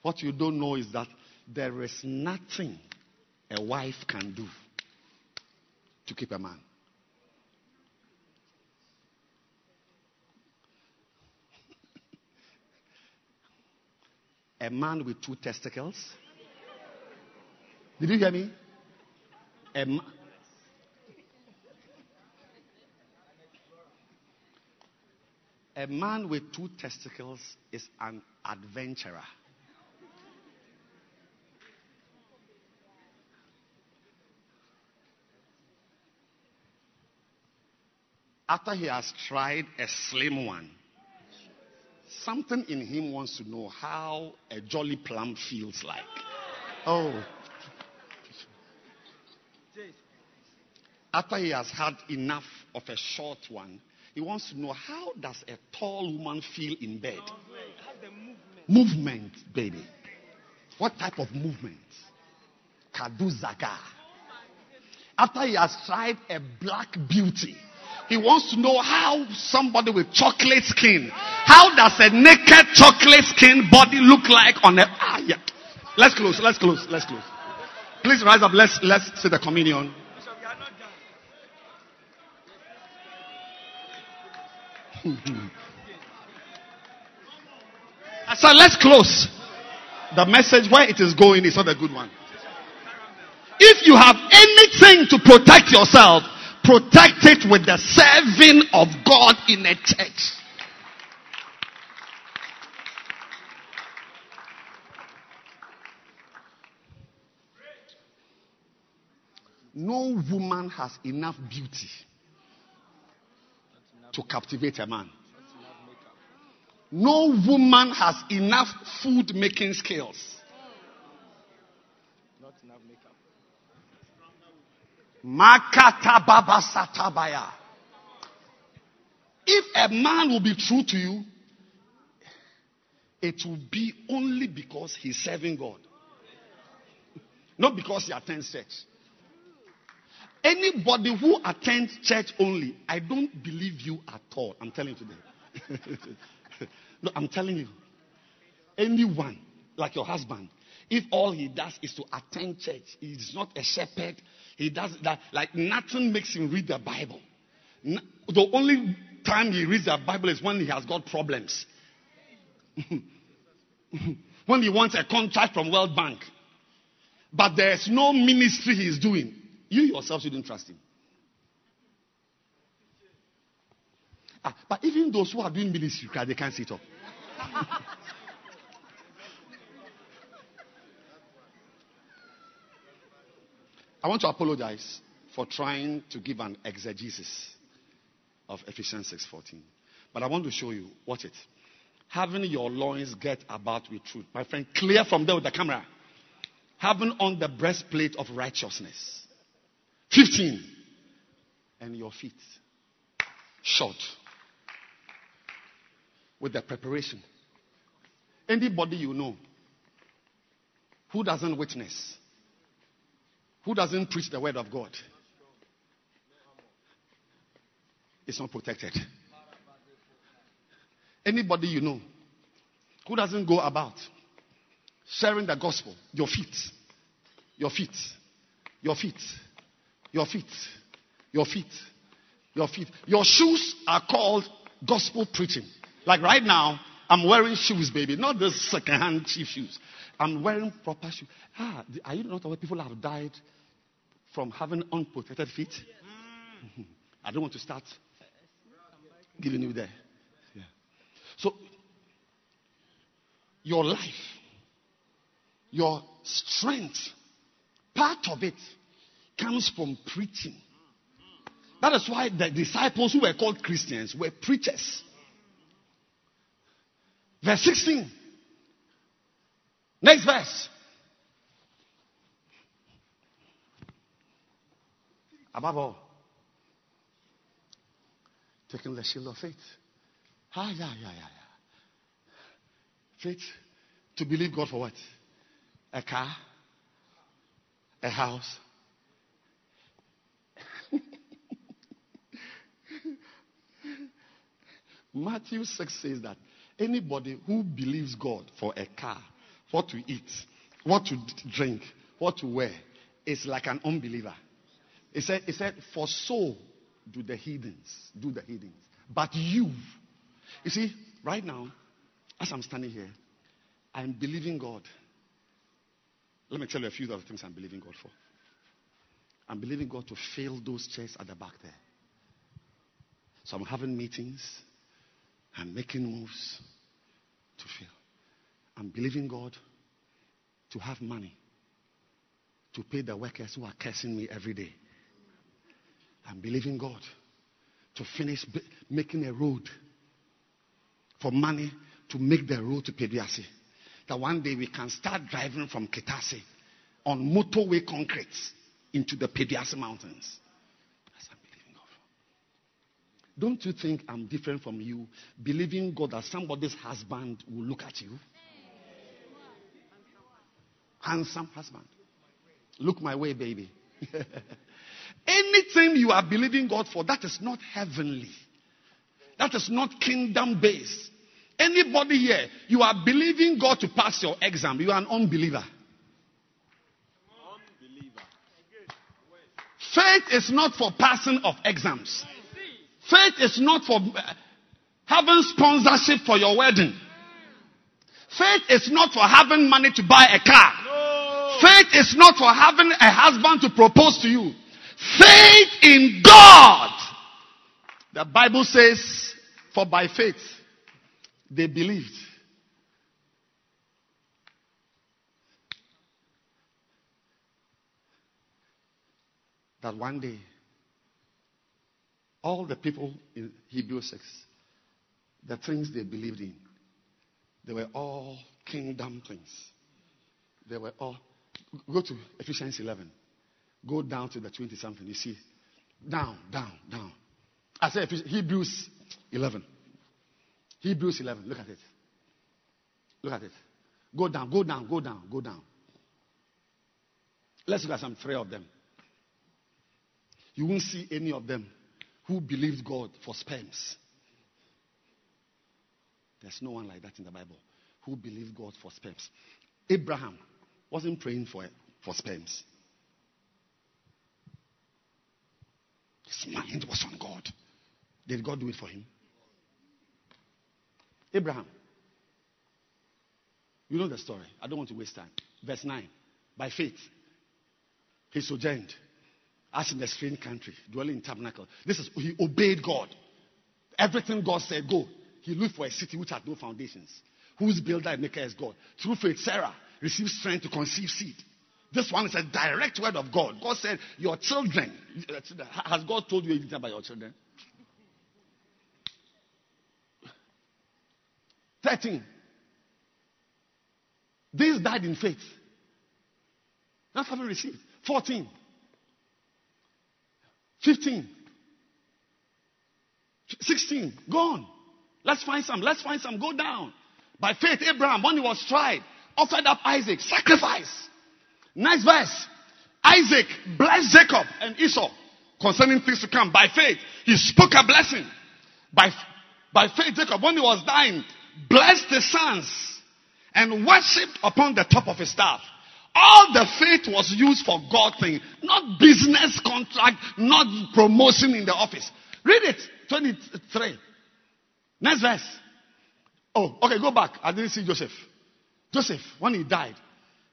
What you don't know is that there is nothing a wife can do to keep a man. a man with two testicles. Did you hear me? A, ma- a man with two testicles is an adventurer. After he has tried a slim one, something in him wants to know how a jolly plum feels like. Oh. After he has had enough of a short one, he wants to know how does a tall woman feel in bed? Movement, baby. What type of movement? Kadu Zaga. After he has tried a black beauty, he wants to know how somebody with chocolate skin, how does a naked chocolate skin body look like on a ah yeah. Let's close, let's close, let's close. Please rise up, let's let's say the communion. I said, let's close. The message where it is going is not a good one. If you have anything to protect yourself, protect it with the serving of God in a church. No woman has enough beauty to captivate a man. No woman has enough food making skills. Not Makata baba satabaya. If a man will be true to you, it will be only because he's serving God. Not because he attends church. Anybody who attends church only, I don't believe you at all. I'm telling you today. no, I'm telling you. Anyone, like your husband, if all he does is to attend church, he's not a shepherd, he does that, like nothing makes him read the Bible. The only time he reads the Bible is when he has got problems. when he wants a contract from World Bank. But there's no ministry he's doing. You yourself shouldn't trust him. Ah, but even those who are doing ministry, they can't sit up. I want to apologize for trying to give an exegesis of Ephesians 6:14. But I want to show you, watch it. Having your loins get about with truth. My friend, clear from there with the camera. Having on the breastplate of righteousness. 15. And your feet short. With the preparation. Anybody you know who doesn't witness, who doesn't preach the word of God, is not protected. Anybody you know who doesn't go about sharing the gospel, your feet Your feet. Your feet. Your feet. Your feet. Your feet. Your shoes are called gospel preaching. Like right now, I'm wearing shoes, baby, not those second-hand cheap shoes. I'm wearing proper shoes. Ah, are you not aware people have died from having unprotected feet? Mhm. I don't want to start giving you there. Yeah. So, your life, your strength, part of it comes from preaching. That is why the disciples who were called Christians were preachers. Verse 16. Next verse. Above all, taking the shield of faith. Ah, yeah, yeah, yeah, yeah. Faith to believe God for what? A car, a house. Matthew 6 says that anybody who believes God for a car, what to eat, what to drink, what to wear, is like an unbeliever. He said, he said, for so do the heathens, do the heathens. But you, you see, right now, as I'm standing here, I'm believing God. Let me tell you a few other things I'm believing God for. I'm believing God to fill those chairs at the back there. So I'm having meetings. I'm making moves to fill. I'm believing God to have money to pay the workers who are cursing me every day. I'm believing God to finish b- making a road for money to make the road to Peduase. That one day we can start driving from Kitase on motorway concrete into the Peduase mountains. That's what I'm believing God for. Don't you think I'm different from you, believing God that somebody's husband will look at you? Handsome husband. Look my way, baby. Anything you are believing God for, that is not heavenly. That is not kingdom based. Anybody here, you are believing God to pass your exam, you are an unbeliever. Unbeliever. Faith is not for passing of exams. Faith is not for uh, having sponsorship for your wedding. Faith is not for having money to buy a car. Faith is not for having a husband to propose to you. Faith in God. The Bible says, for by faith they believed. That one day, all the people in Hebrew 6, the things they believed in, they were all kingdom things. They were all. Go to Ephesians 11. Go down to the 20 something. You see. Down, down, down. I said Hebrews 11. Hebrews 11. Look at it. Look at it. Go down, go down, go down, go down. Let's look at some three of them. You won't see any of them who believed God for sperms. There's no one like that in the Bible who believed God for sperms. Abraham wasn't praying for, for sperms. His mind was on God. Did God do it for him? Abraham. You know the story. I don't want to waste time. Verse 9. By faith, he sojourned as in a strange country, dwelling in tabernacle. This is he obeyed God. Everything God said, go. He looked for a city which had no foundations, whose builder and maker is God. Through faith, Sarah received strength to conceive seed. This one is a direct word of God. God said, Your children. Has God told you anything about your children? 13. These died in faith. Not having received. 14. 15. 16. Go on. Let's find some. Let's find some. Go down. By faith, Abraham, when he was tried, offered up Isaac. Sacrifice. Next verse. Isaac blessed Jacob and Esau concerning things to come. By faith, he spoke a blessing. By, by faith, Jacob, when he was dying, blessed his sons and worshipped upon the top of his staff. All the faith was used for God thing, not business contract, not promotion in the office. Read it. 23. Next verse. Oh, okay, go back. I didn't see Joseph. Joseph, when he died,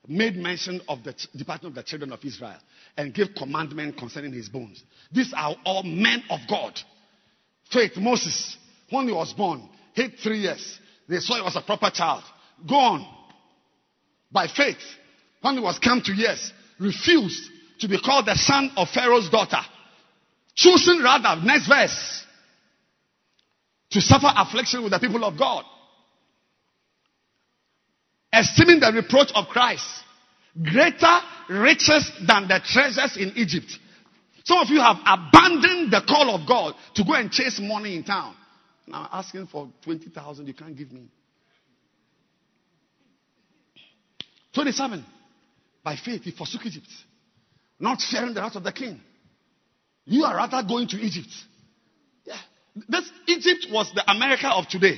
made mention of the department of the children of Israel and gave commandment concerning his bones. These are all men of God. Faith, Moses, when he was born, hid three years. They saw he was a proper child. Go on. By faith, when he was come to years, refused to be called the son of Pharaoh's daughter. Choosing rather, next verse, to suffer affliction with the people of God. Esteeming the reproach of Christ greater riches than the treasures in Egypt. Some of you have abandoned the call of God to go and chase money in town. Now asking for 20,000, you can't give me. 27. By faith, he forsook Egypt, not fearing the wrath of the king. You are rather going to Egypt. Yeah. This Egypt was the America of today.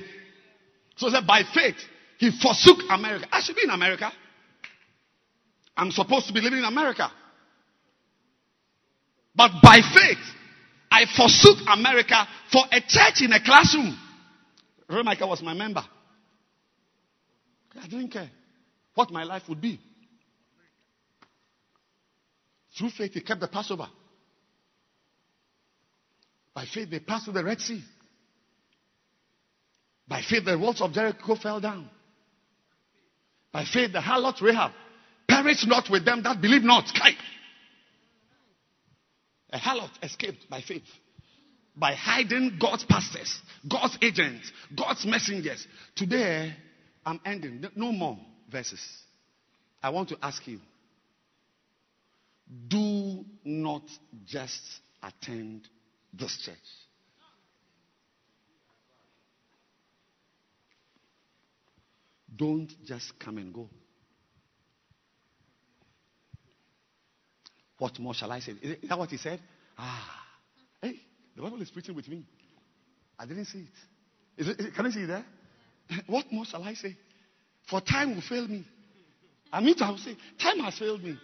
So that by faith, he forsook America. I should be in America. I'm supposed to be living in America. But by faith, I forsook America for a church in a classroom. Michael was my member. I didn't care what my life would be. Through faith, he kept the Passover. By faith, they passed through the Red Sea. By faith, the walls of Jericho fell down. By faith, the harlot Rahab perished not with them that believe not. A harlot escaped by faith. By hiding God's pastors, God's agents, God's messengers. Today, I'm ending. No more verses. I want to ask you do not just attend this church. Don't just come and go. What more shall I say? Is that what he said? Ah. Hey, the Bible is preaching with me. I didn't see it. Is it, can I see it there? what more shall I say? For time will fail me. I mean, I will say, time has failed me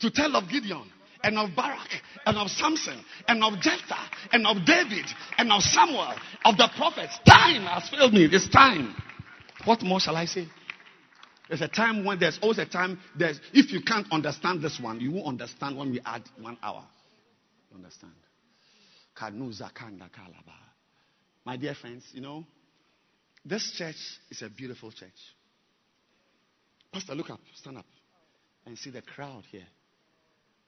to tell of Gideon and of Barak and of Samson and of Jephthah and of David and of Samuel, of the prophets. Time has failed me. It's time. What more shall I say? There's a time when there's always a time. There's if you can't understand this one, you won't understand when we add one hour. You understand? My dear friends, you know, this church is a beautiful church. Pastor, look up, stand up, and see the crowd here.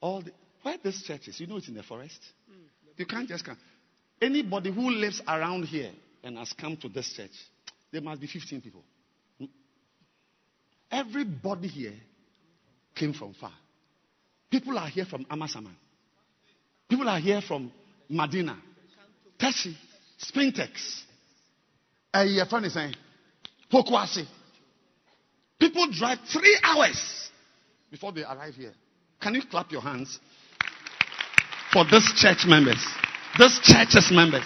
All the, where this church is, you know it's in the forest. Hmm. You can't just come. Anybody who lives around here and has come to this church, there must be 15 people. Hmm. Everybody here came from far. People are here from Amasaman. People are here from Madina, Teshie, Spintex. Your friend is saying, Pokuase. People drive three hours before they arrive here. Can you clap your hands for this church members? This church's members.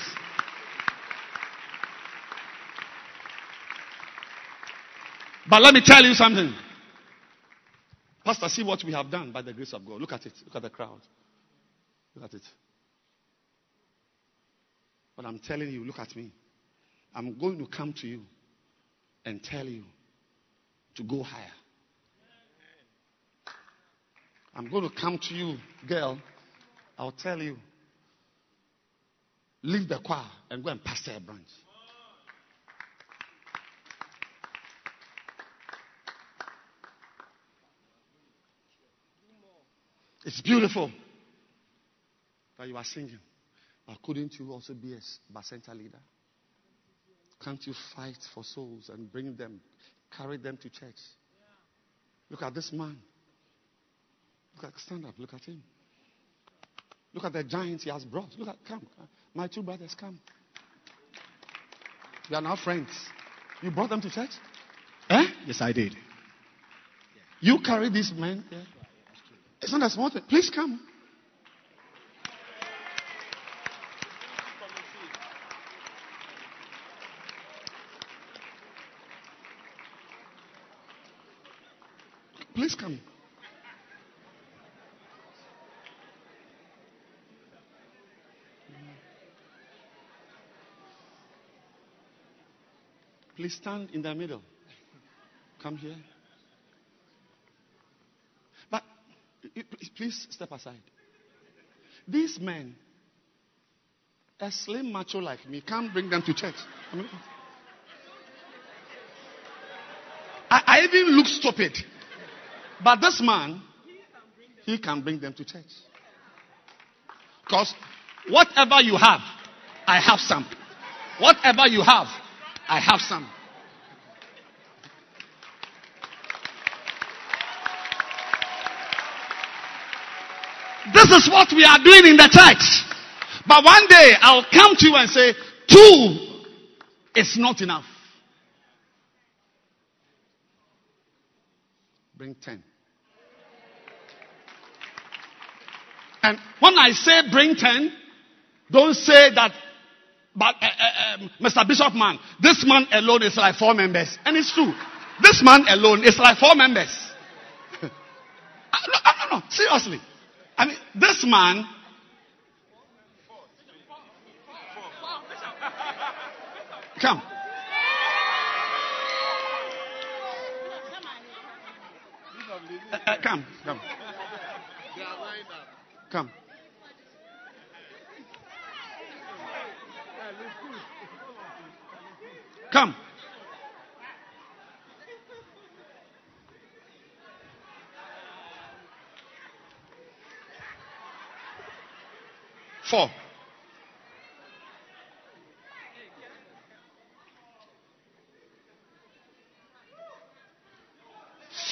But let me tell you something. Pastor, see what we have done by the grace of God. Look at it. Look at the crowd. Look at it. But I'm telling you, look at me. I'm going to come to you and tell you to go higher. I'm going to come to you, girl. I'll tell you. Leave the choir and go and pastor a branch. It's beautiful that you are singing. But couldn't you also be a Bacenta leader? Can't you fight for souls and bring them, carry them to church? Look at this man. Look at, stand up. Look at him. Look at the giants he has brought. Look at, come. My two brothers, come. We are now friends. You brought them to church? Eh? Yes, I did. You carry these men? Yeah. It's not a small thing. Please come. Please come. Please stand in the middle. Come here. But please step aside. These men, a slim macho like me, can't bring them to church. I, mean, I, I even look stupid. But this man, he can bring them to church. Because whatever you have, I have some. Whatever you have, I have some. This is what we are doing in the church. But one day I'll come to you and say, two is not enough. Bring ten. And when I say bring ten, don't say that, but uh, uh, um, Mr. Bishop man, this man alone is like four members. And it's true. This man alone is like four members. no, no, no, seriously. I mean, this man. Come. Uh, come, come. Come. Come. Four.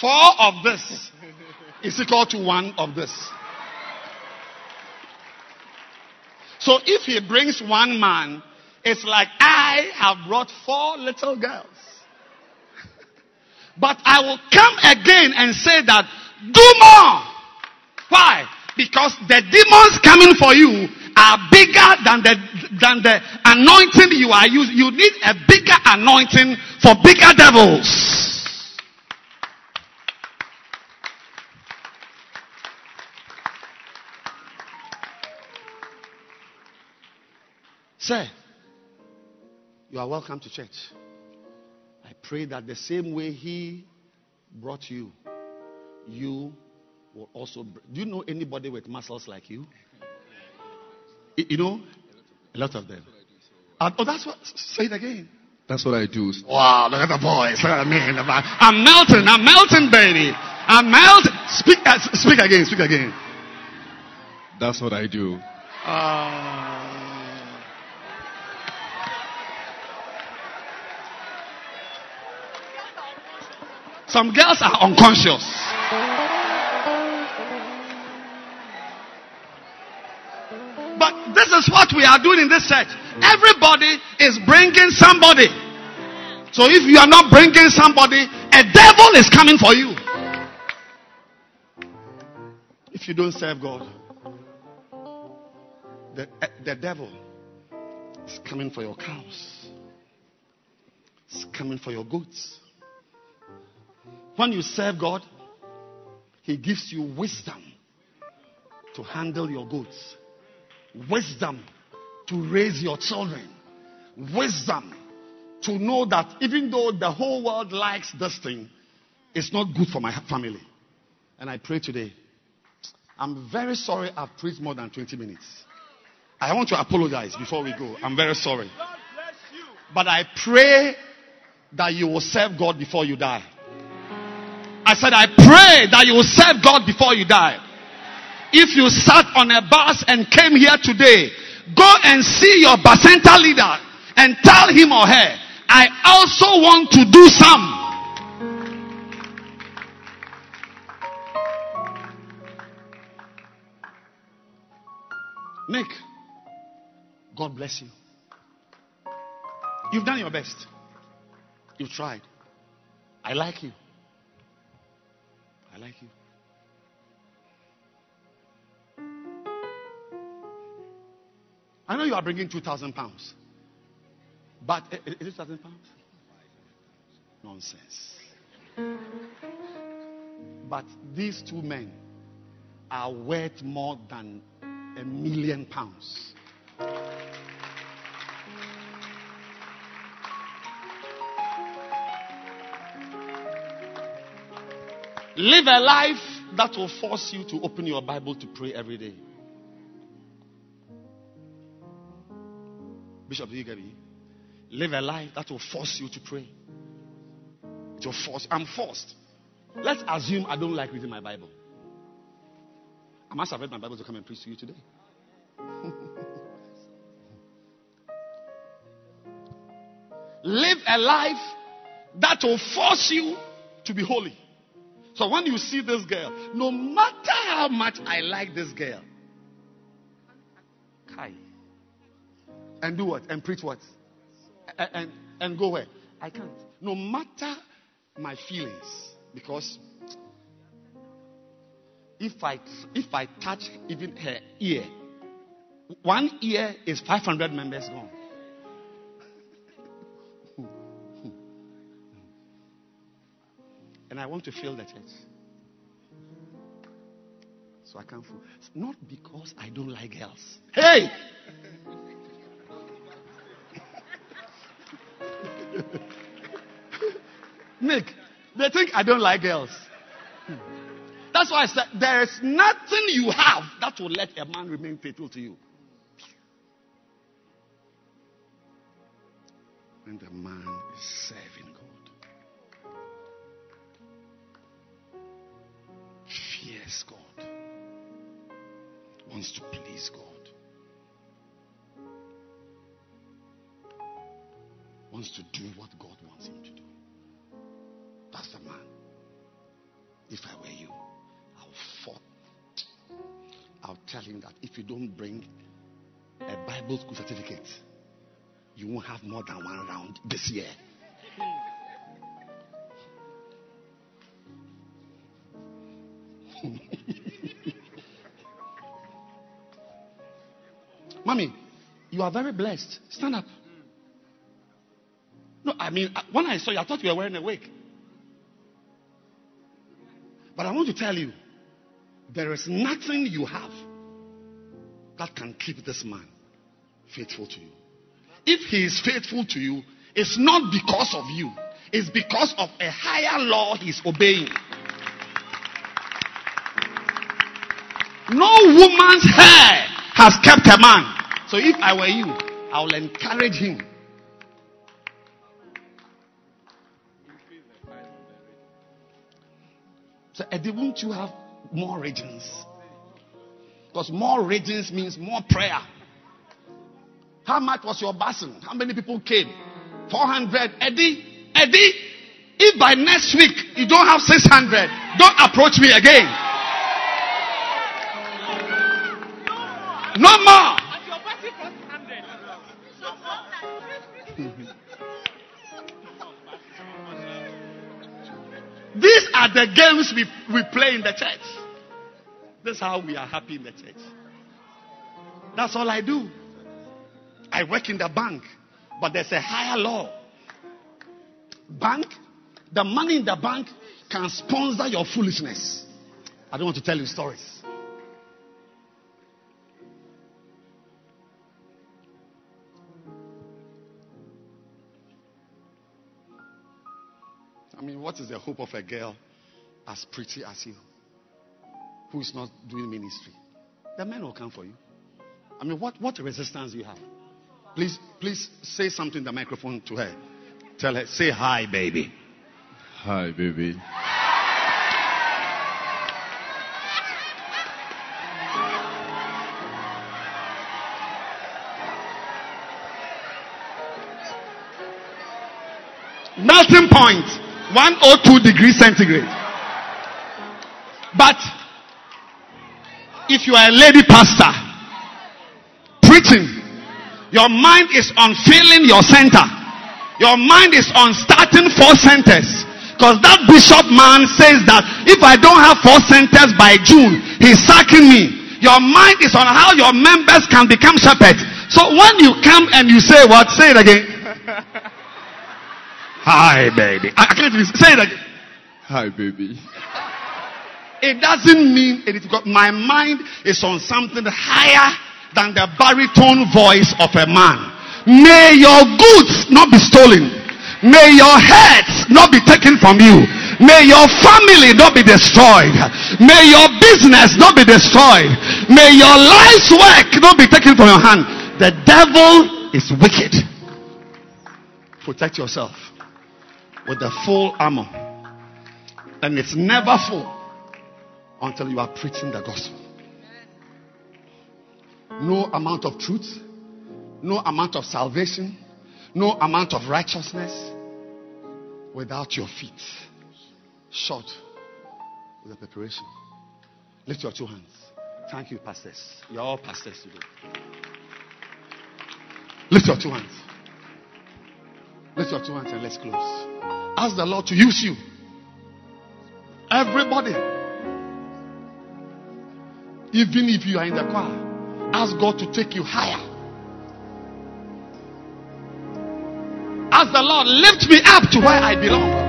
Four of this is equal to one of this. So if he brings one man, it's like I have brought four little girls. but I will come again and say that do more. Why? Because the demons coming for you are bigger than the than the anointing you are using. You need a bigger anointing for bigger devils. Sir, you are welcome to church. I pray that the same way He brought you, you will also. Br- Do you know anybody with muscles like you? You know, a lot of them. Uh, oh, that's what. Say it again. That's what I do. Wow, look at the boys. Look at me. I'm melting. I'm melting, baby. I'm melting. Speak, uh, speak again. Speak again. That's what I do. Uh, some girls are unconscious. But this is what we are doing in this church. Everybody is bringing somebody. So if you are not bringing somebody, a devil is coming for you. If you don't serve God, the, the devil is coming for your cows, it's coming for your goats. When you serve God, He gives you wisdom to handle your goods, wisdom to raise your children, wisdom to know that even though the whole world likes this thing, it's not good for my family. And I pray today. I'm very sorry I've preached more than 20 minutes. I want to apologize before we go. I'm very sorry. But I pray that you will serve God before you die. I said, I pray that you will serve God before you die. If you sat on a bus and came here today, go and see your Bacenta leader and tell him or her, I also want to do some. Nick, God bless you. You've done your best. You've tried. I like you. I like you. I know you are bringing 2,000 pounds. But eh, eh, is it 2,000 pounds? Nonsense. But these two men are worth more than a million pounds. Live a life that will force you to open your Bible to pray every day. Bishop, do you get me? Live a life that will force you to pray. It will force. I'm forced. Let's assume I don't like reading my Bible. I must have read my Bible to come and preach to you today. Live a life that will force you to be holy. So when you see this girl, no matter how much I like this girl, Kai, and do what? And preach what? And, and, and go where? I can't. No matter my feelings, because if I if I touch even her ear, one ear is 500 members gone. And I want to fill the church. So I can't fool. Not because I don't like girls. Hey! Nick, they think I don't like girls. That's why I said there is nothing you have that will let a man remain faithful to you. When the man is serving fears God, wants to please God, wants to do what God wants him to do. That's the man. If I were you, I'll fought. I'll tell him that if you don't bring a Bible school certificate, you won't have more than one round this year. Mommy, you are very blessed. Stand up. No, I mean, uh, when I saw you, I thought you were wearing a wig. But I want to tell you, there is nothing you have that can keep this man faithful to you. If he is faithful to you, it's not because of you, it's because of a higher law he's obeying. No woman's hair has kept a man. So if I were you, I will encourage him. So, Eddie, won't you have more regions? Because more regions means more prayer. How much was your basin? How many people came? 400. Eddie, Eddie, if by next week you don't have 600, don't approach me again. No more. These are the games we, we play in the church. This is how we are happy in the church. That's all I do. I work in the bank, but there's a higher law. Bank, the money in the bank can sponsor your foolishness. I don't want to tell you stories. What is the hope of a girl as pretty as you who is not doing ministry? The men will come for you. I mean, what, what resistance do you have? Please, please say something in the microphone to her. Tell her, say hi, baby. Hi, baby. Melting point 102 degrees centigrade. But if you are a lady pastor preaching, your mind is on filling your center. Your mind is on starting four centers. Because that bishop man says that if I don't have four centers by June, he's sacking me. Your mind is on how your members can become shepherds. So when you come and you say what? Say it again. Hi, baby. I, I can't even say it again. Hi, baby. It doesn't mean because my mind is on something higher than the baritone voice of a man. May your goods not be stolen. May your heads not be taken from you. May your family not be destroyed. May your business not be destroyed. May your life's work not be taken from your hand. The devil is wicked. Protect yourself with the full armor. And it's never full until you are preaching the gospel. No amount of truth, no amount of salvation, no amount of righteousness without your feet short with the preparation. Lift your two hands. Thank you, pastors. You're all pastors today. Lift your two hands. Lift your two hands and let's close. Ask the Lord to use you. Everybody. Even if you are in the car, ask God to take you higher. Ask the Lord, lift me up to where I belong.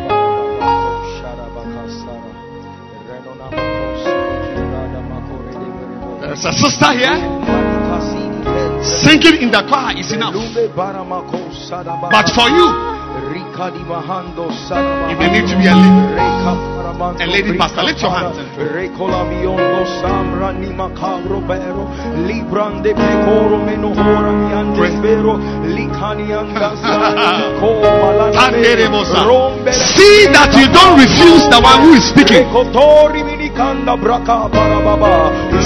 There's a sister here. Singing in the car is enough. But for you, if you need to be a lady, a lady pastor, lift your hands and pray. See that you don't refuse the one who is speaking.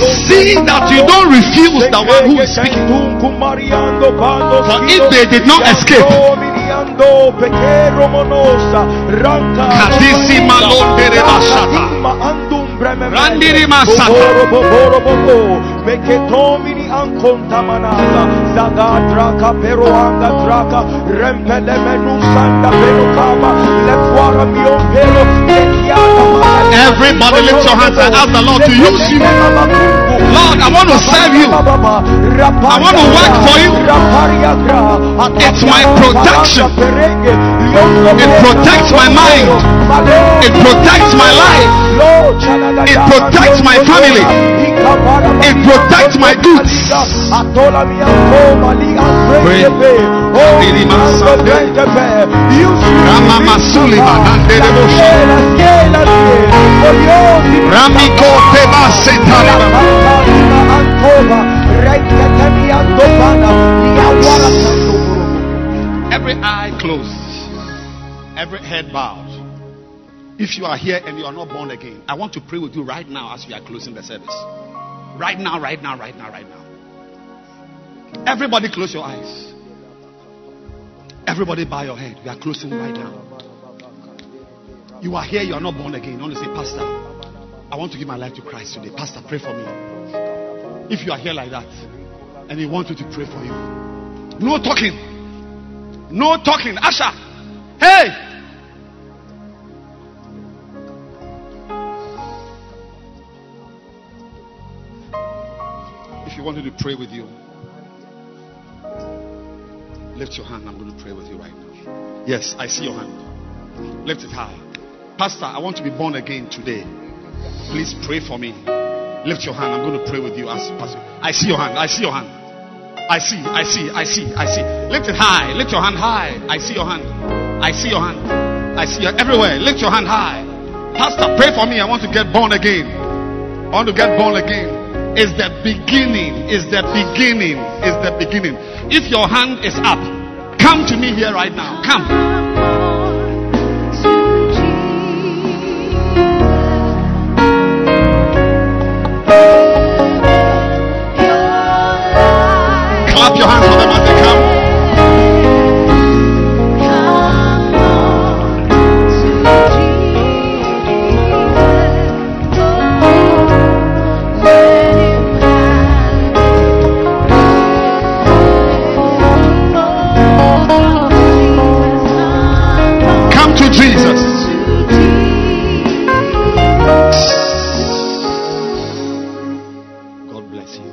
See that you don't refuse the one who is speaking. For if they did not escape, Kadisi malondere bashata. Randiri masata. Meketomini ankontamanasa Zagadra kapero anga draka Rempele menu sanda pero kama Lefuara mion pero Everybody lift your hands and ask the Lord to use you. Lord, I want to serve you. I want to work for you. It's my protection. It protects my mind. It protects my life. It protects my family. It protects my goods. Rama Ramiko Teba Every eye closed, every head bowed. If you are here and you are not born again, I want to pray with you right now as we are closing the service. Right now, right now, right now, right now. Everybody close your eyes. Everybody bow your head. We are closing right now. You are here, you are not born again. You want to say, Pastor, I want to give my life to Christ today. Pastor, pray for me. If you are here like that and he wants you to pray for you, no talking. No talking. Asha, hey! If you wanted to pray with you, lift your hand. I'm going to pray with you right now. Yes, I see your hand. Lift it high. Pastor, I want to be born again today. Please pray for me. Lift your hand. I'm going to pray with you as Pastor. I see your hand. I see your hand. I see, I see, I see, I see. Lift it high. Lift your hand high. I see your hand. I see your hand. I see you everywhere. Lift your hand high. Pastor, pray for me. I want to get born again. I want to get born again. Is the beginning. Is the beginning. Is the beginning. If your hand is up, come to me here right now. Come. Clap your hands for them bless you.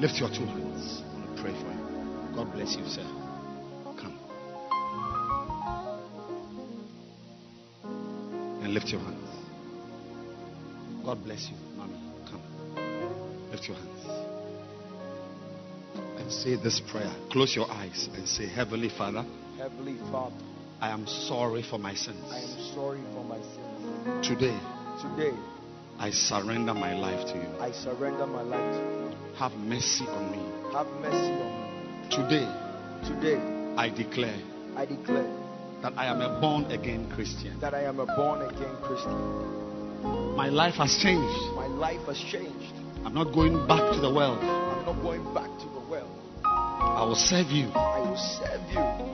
Lift your two hands. I want to pray for you. God bless you, sir. Come. And lift your hands. God bless you, mommy. Come. Lift your hands. And say this prayer. Close your eyes and say, Heavenly Father, Heavenly Father, I am sorry for my sins. I am sorry for my sins. Today, Today, I surrender my life to you. I surrender my life to you. Have mercy on me. Have mercy on me. Today. Today, I declare I declare that I am a born again Christian. that I am a born again Christian. My life has changed. My life has changed. I'm not going back to the world. I'm not going back to the world. I will serve you. I will serve you.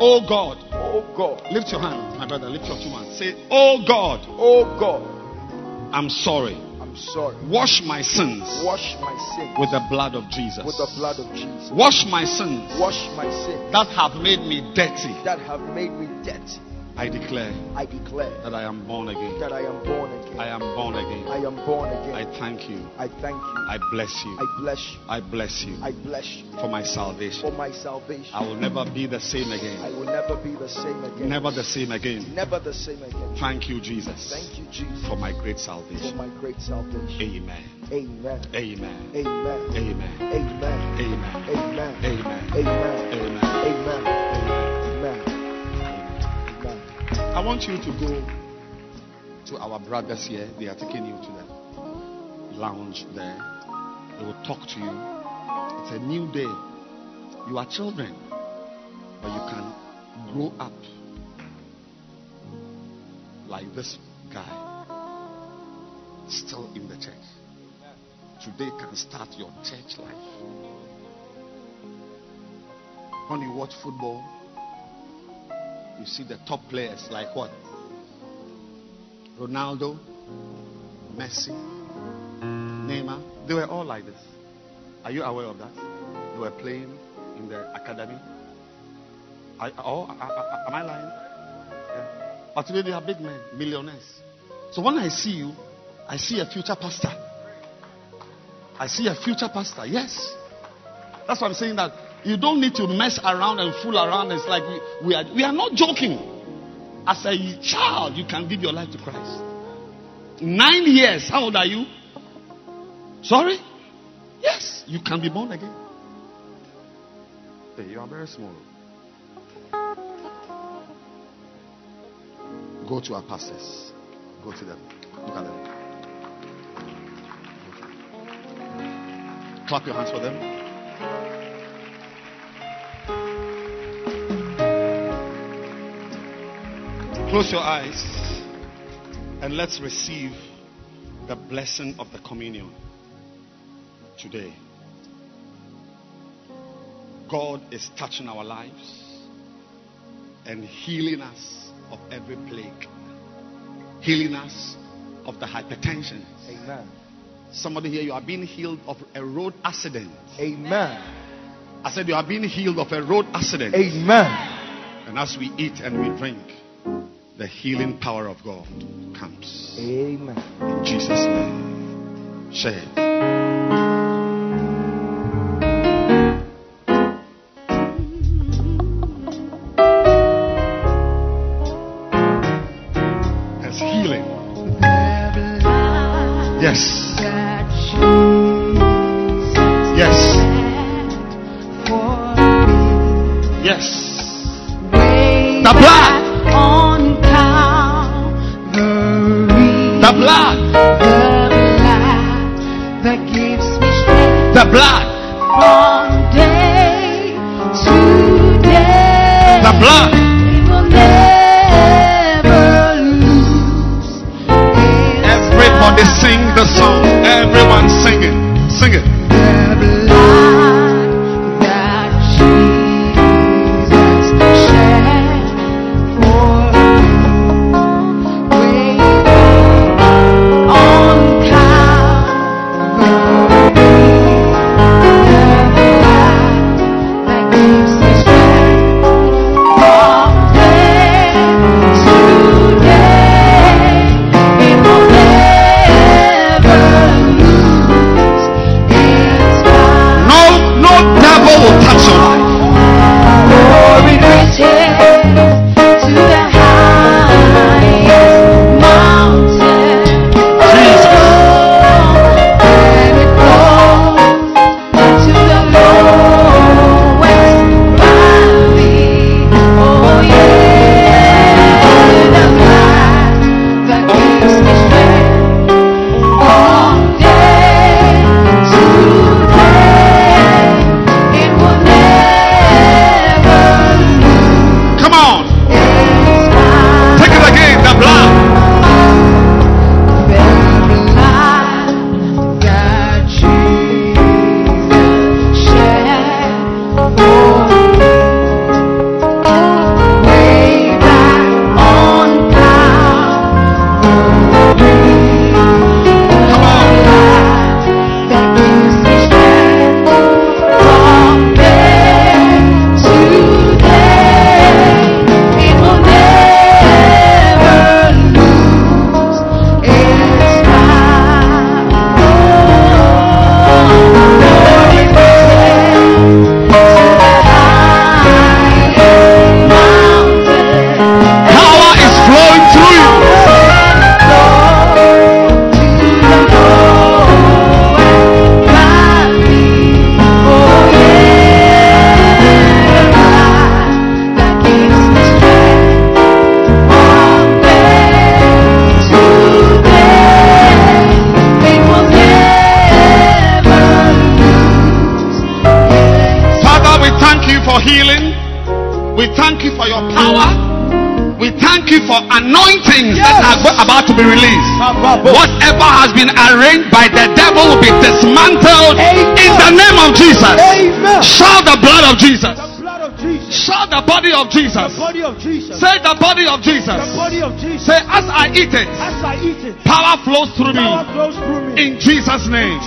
Oh God. Oh God. Lift your hand, my brother. Lift your two hands. Say, Oh God, Oh God. I'm sorry. I'm sorry. Wash my sins Wash my sins with the blood of Jesus. with the blood of Jesus. Wash my sins Wash my sins that have made me dirty. that have made me dirty. I declare I declare that I am born again. that I am born again. I am born again. I am born again. I thank you. I thank you. I bless you. I bless you. I bless you I bless you for my salvation. for my salvation. I will never be the same again. I will never be the same again. Never the same again. Never the same again. Thank you, Jesus, Thank you, Jesus, for my great salvation. for my great salvation. Amen. Amen. Amen. Amen. Amen. Amen. Amen. Amen. Amen. Amen. Amen. Amen. I want you to go to our brothers here. They are taking you to the lounge there. They will talk to you. It's a new day. You are children, but you can grow up like this guy, still in the church. Today can start your church life. When you watch football, you see the top players like what? Ronaldo, Messi, Neymar. They were all like this. Are you aware of that? They were playing in the academy. I, oh, I, I, am I lying? Yeah. But today they are big men, millionaires. So when I see you, I see a future pastor. I see a future pastor. Yes. That's why I'm saying that you don't need to mess around and fool around. It's like we, we are we are not joking. As a child, you can give your life to Christ. Nine years. How old are you? Sorry? Yes, you can be born again. Hey, you are very small. Go to our pastors. Go to them. Look at them. Clap your hands for them. Close your eyes and let's receive the blessing of the communion today. God is touching our lives and healing us of every plague, healing us of the hypertension. Amen. Somebody here, you are being healed of a road accident. Amen. I said, You are being healed of a road accident. Amen. And as we eat and we drink, the healing power of God comes. Amen. In Jesus' name. Share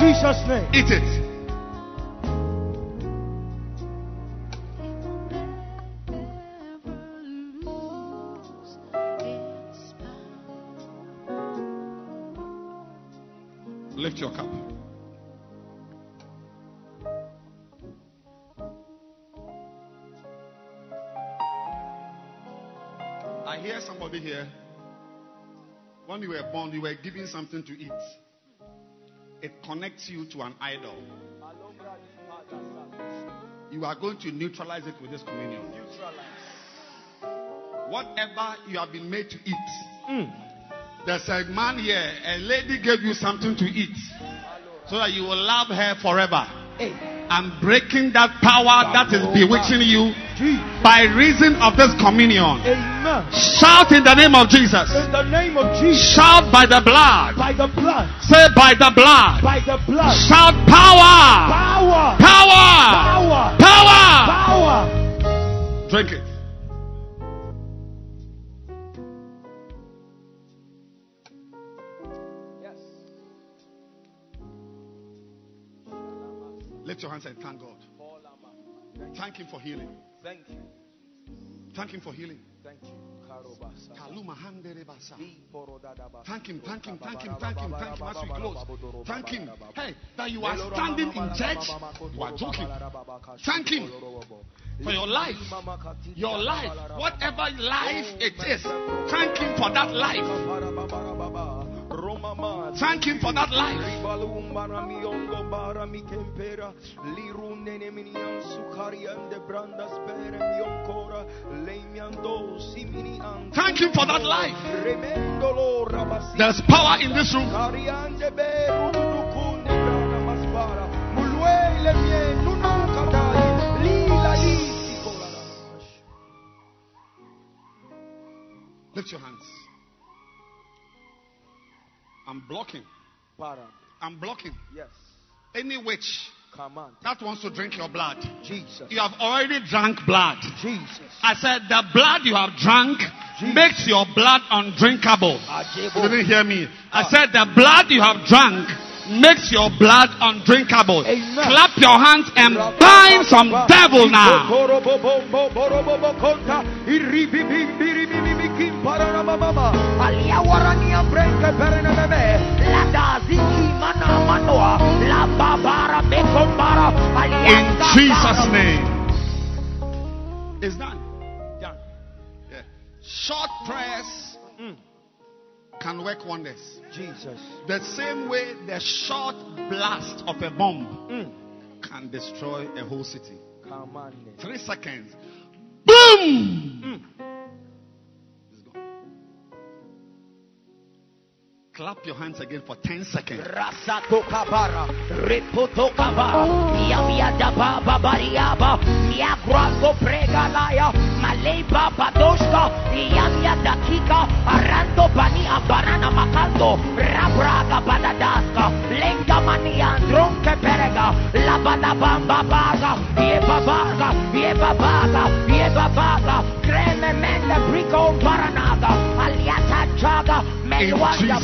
Jesus' name. Eat it. Lift your cup. I hear somebody here. When you were born, you were given something to eat. It connects you to an idol. You are going to neutralize it with this communion. Neutralize. Whatever you have been made to eat. Hmm. There's a man here, a lady gave you something to eat so that you will love her forever. I'm breaking that power that is bewitching you by reason of this communion. Amen. Shout in the name of Jesus. In the name of Jesus. Shout by the blood. By the blood. Say by the blood. By the blood. Shout power. Power. Power. Power. Power. Power. Drink it. Lift your hands and thank God. Thank Him for healing. Thank you. Thank Him for healing. Thank you. Karobasa. Kaluma handere basa. Borodadaba. Thank him, thank him, thank him, thank him, thank him as we close. Thank him. Hey, that you are standing in church, you are joking. Thank him for your life. Your life, whatever life it is, thank him for that life. Thank him for that life. Thank him for that life. There's power in this room. Lift your hands. I'm blocking. Para. I'm blocking Yes. any witch that wants to drink your blood. Jesus. You have already drank blood. Jesus. I said the blood you have drunk makes your blood undrinkable. You didn't hear me. I ah. said the blood you have drunk makes your blood undrinkable. Amen. Clap your hands and bind some devil now. In Jesus' name. It's done. Done. Yeah. Short prayers can work wonders. Jesus. The same way the short blast of a bomb Mm. can destroy a whole city. Come on. Three seconds. Boom! It's Clap your hands again for 10 seconds. Rasato kabara, repoto kaba, yamia oh. daba babariaba, mia grazo pregalaya, maleba badoshka, yamia dakika, arando bani abarana makando, rabraga badadaska, lenga mani andronke perega, labada bamba baga, ye babaga, ye babaga, ye babaga, kreme mende briko baranaga, chaga, In melwanda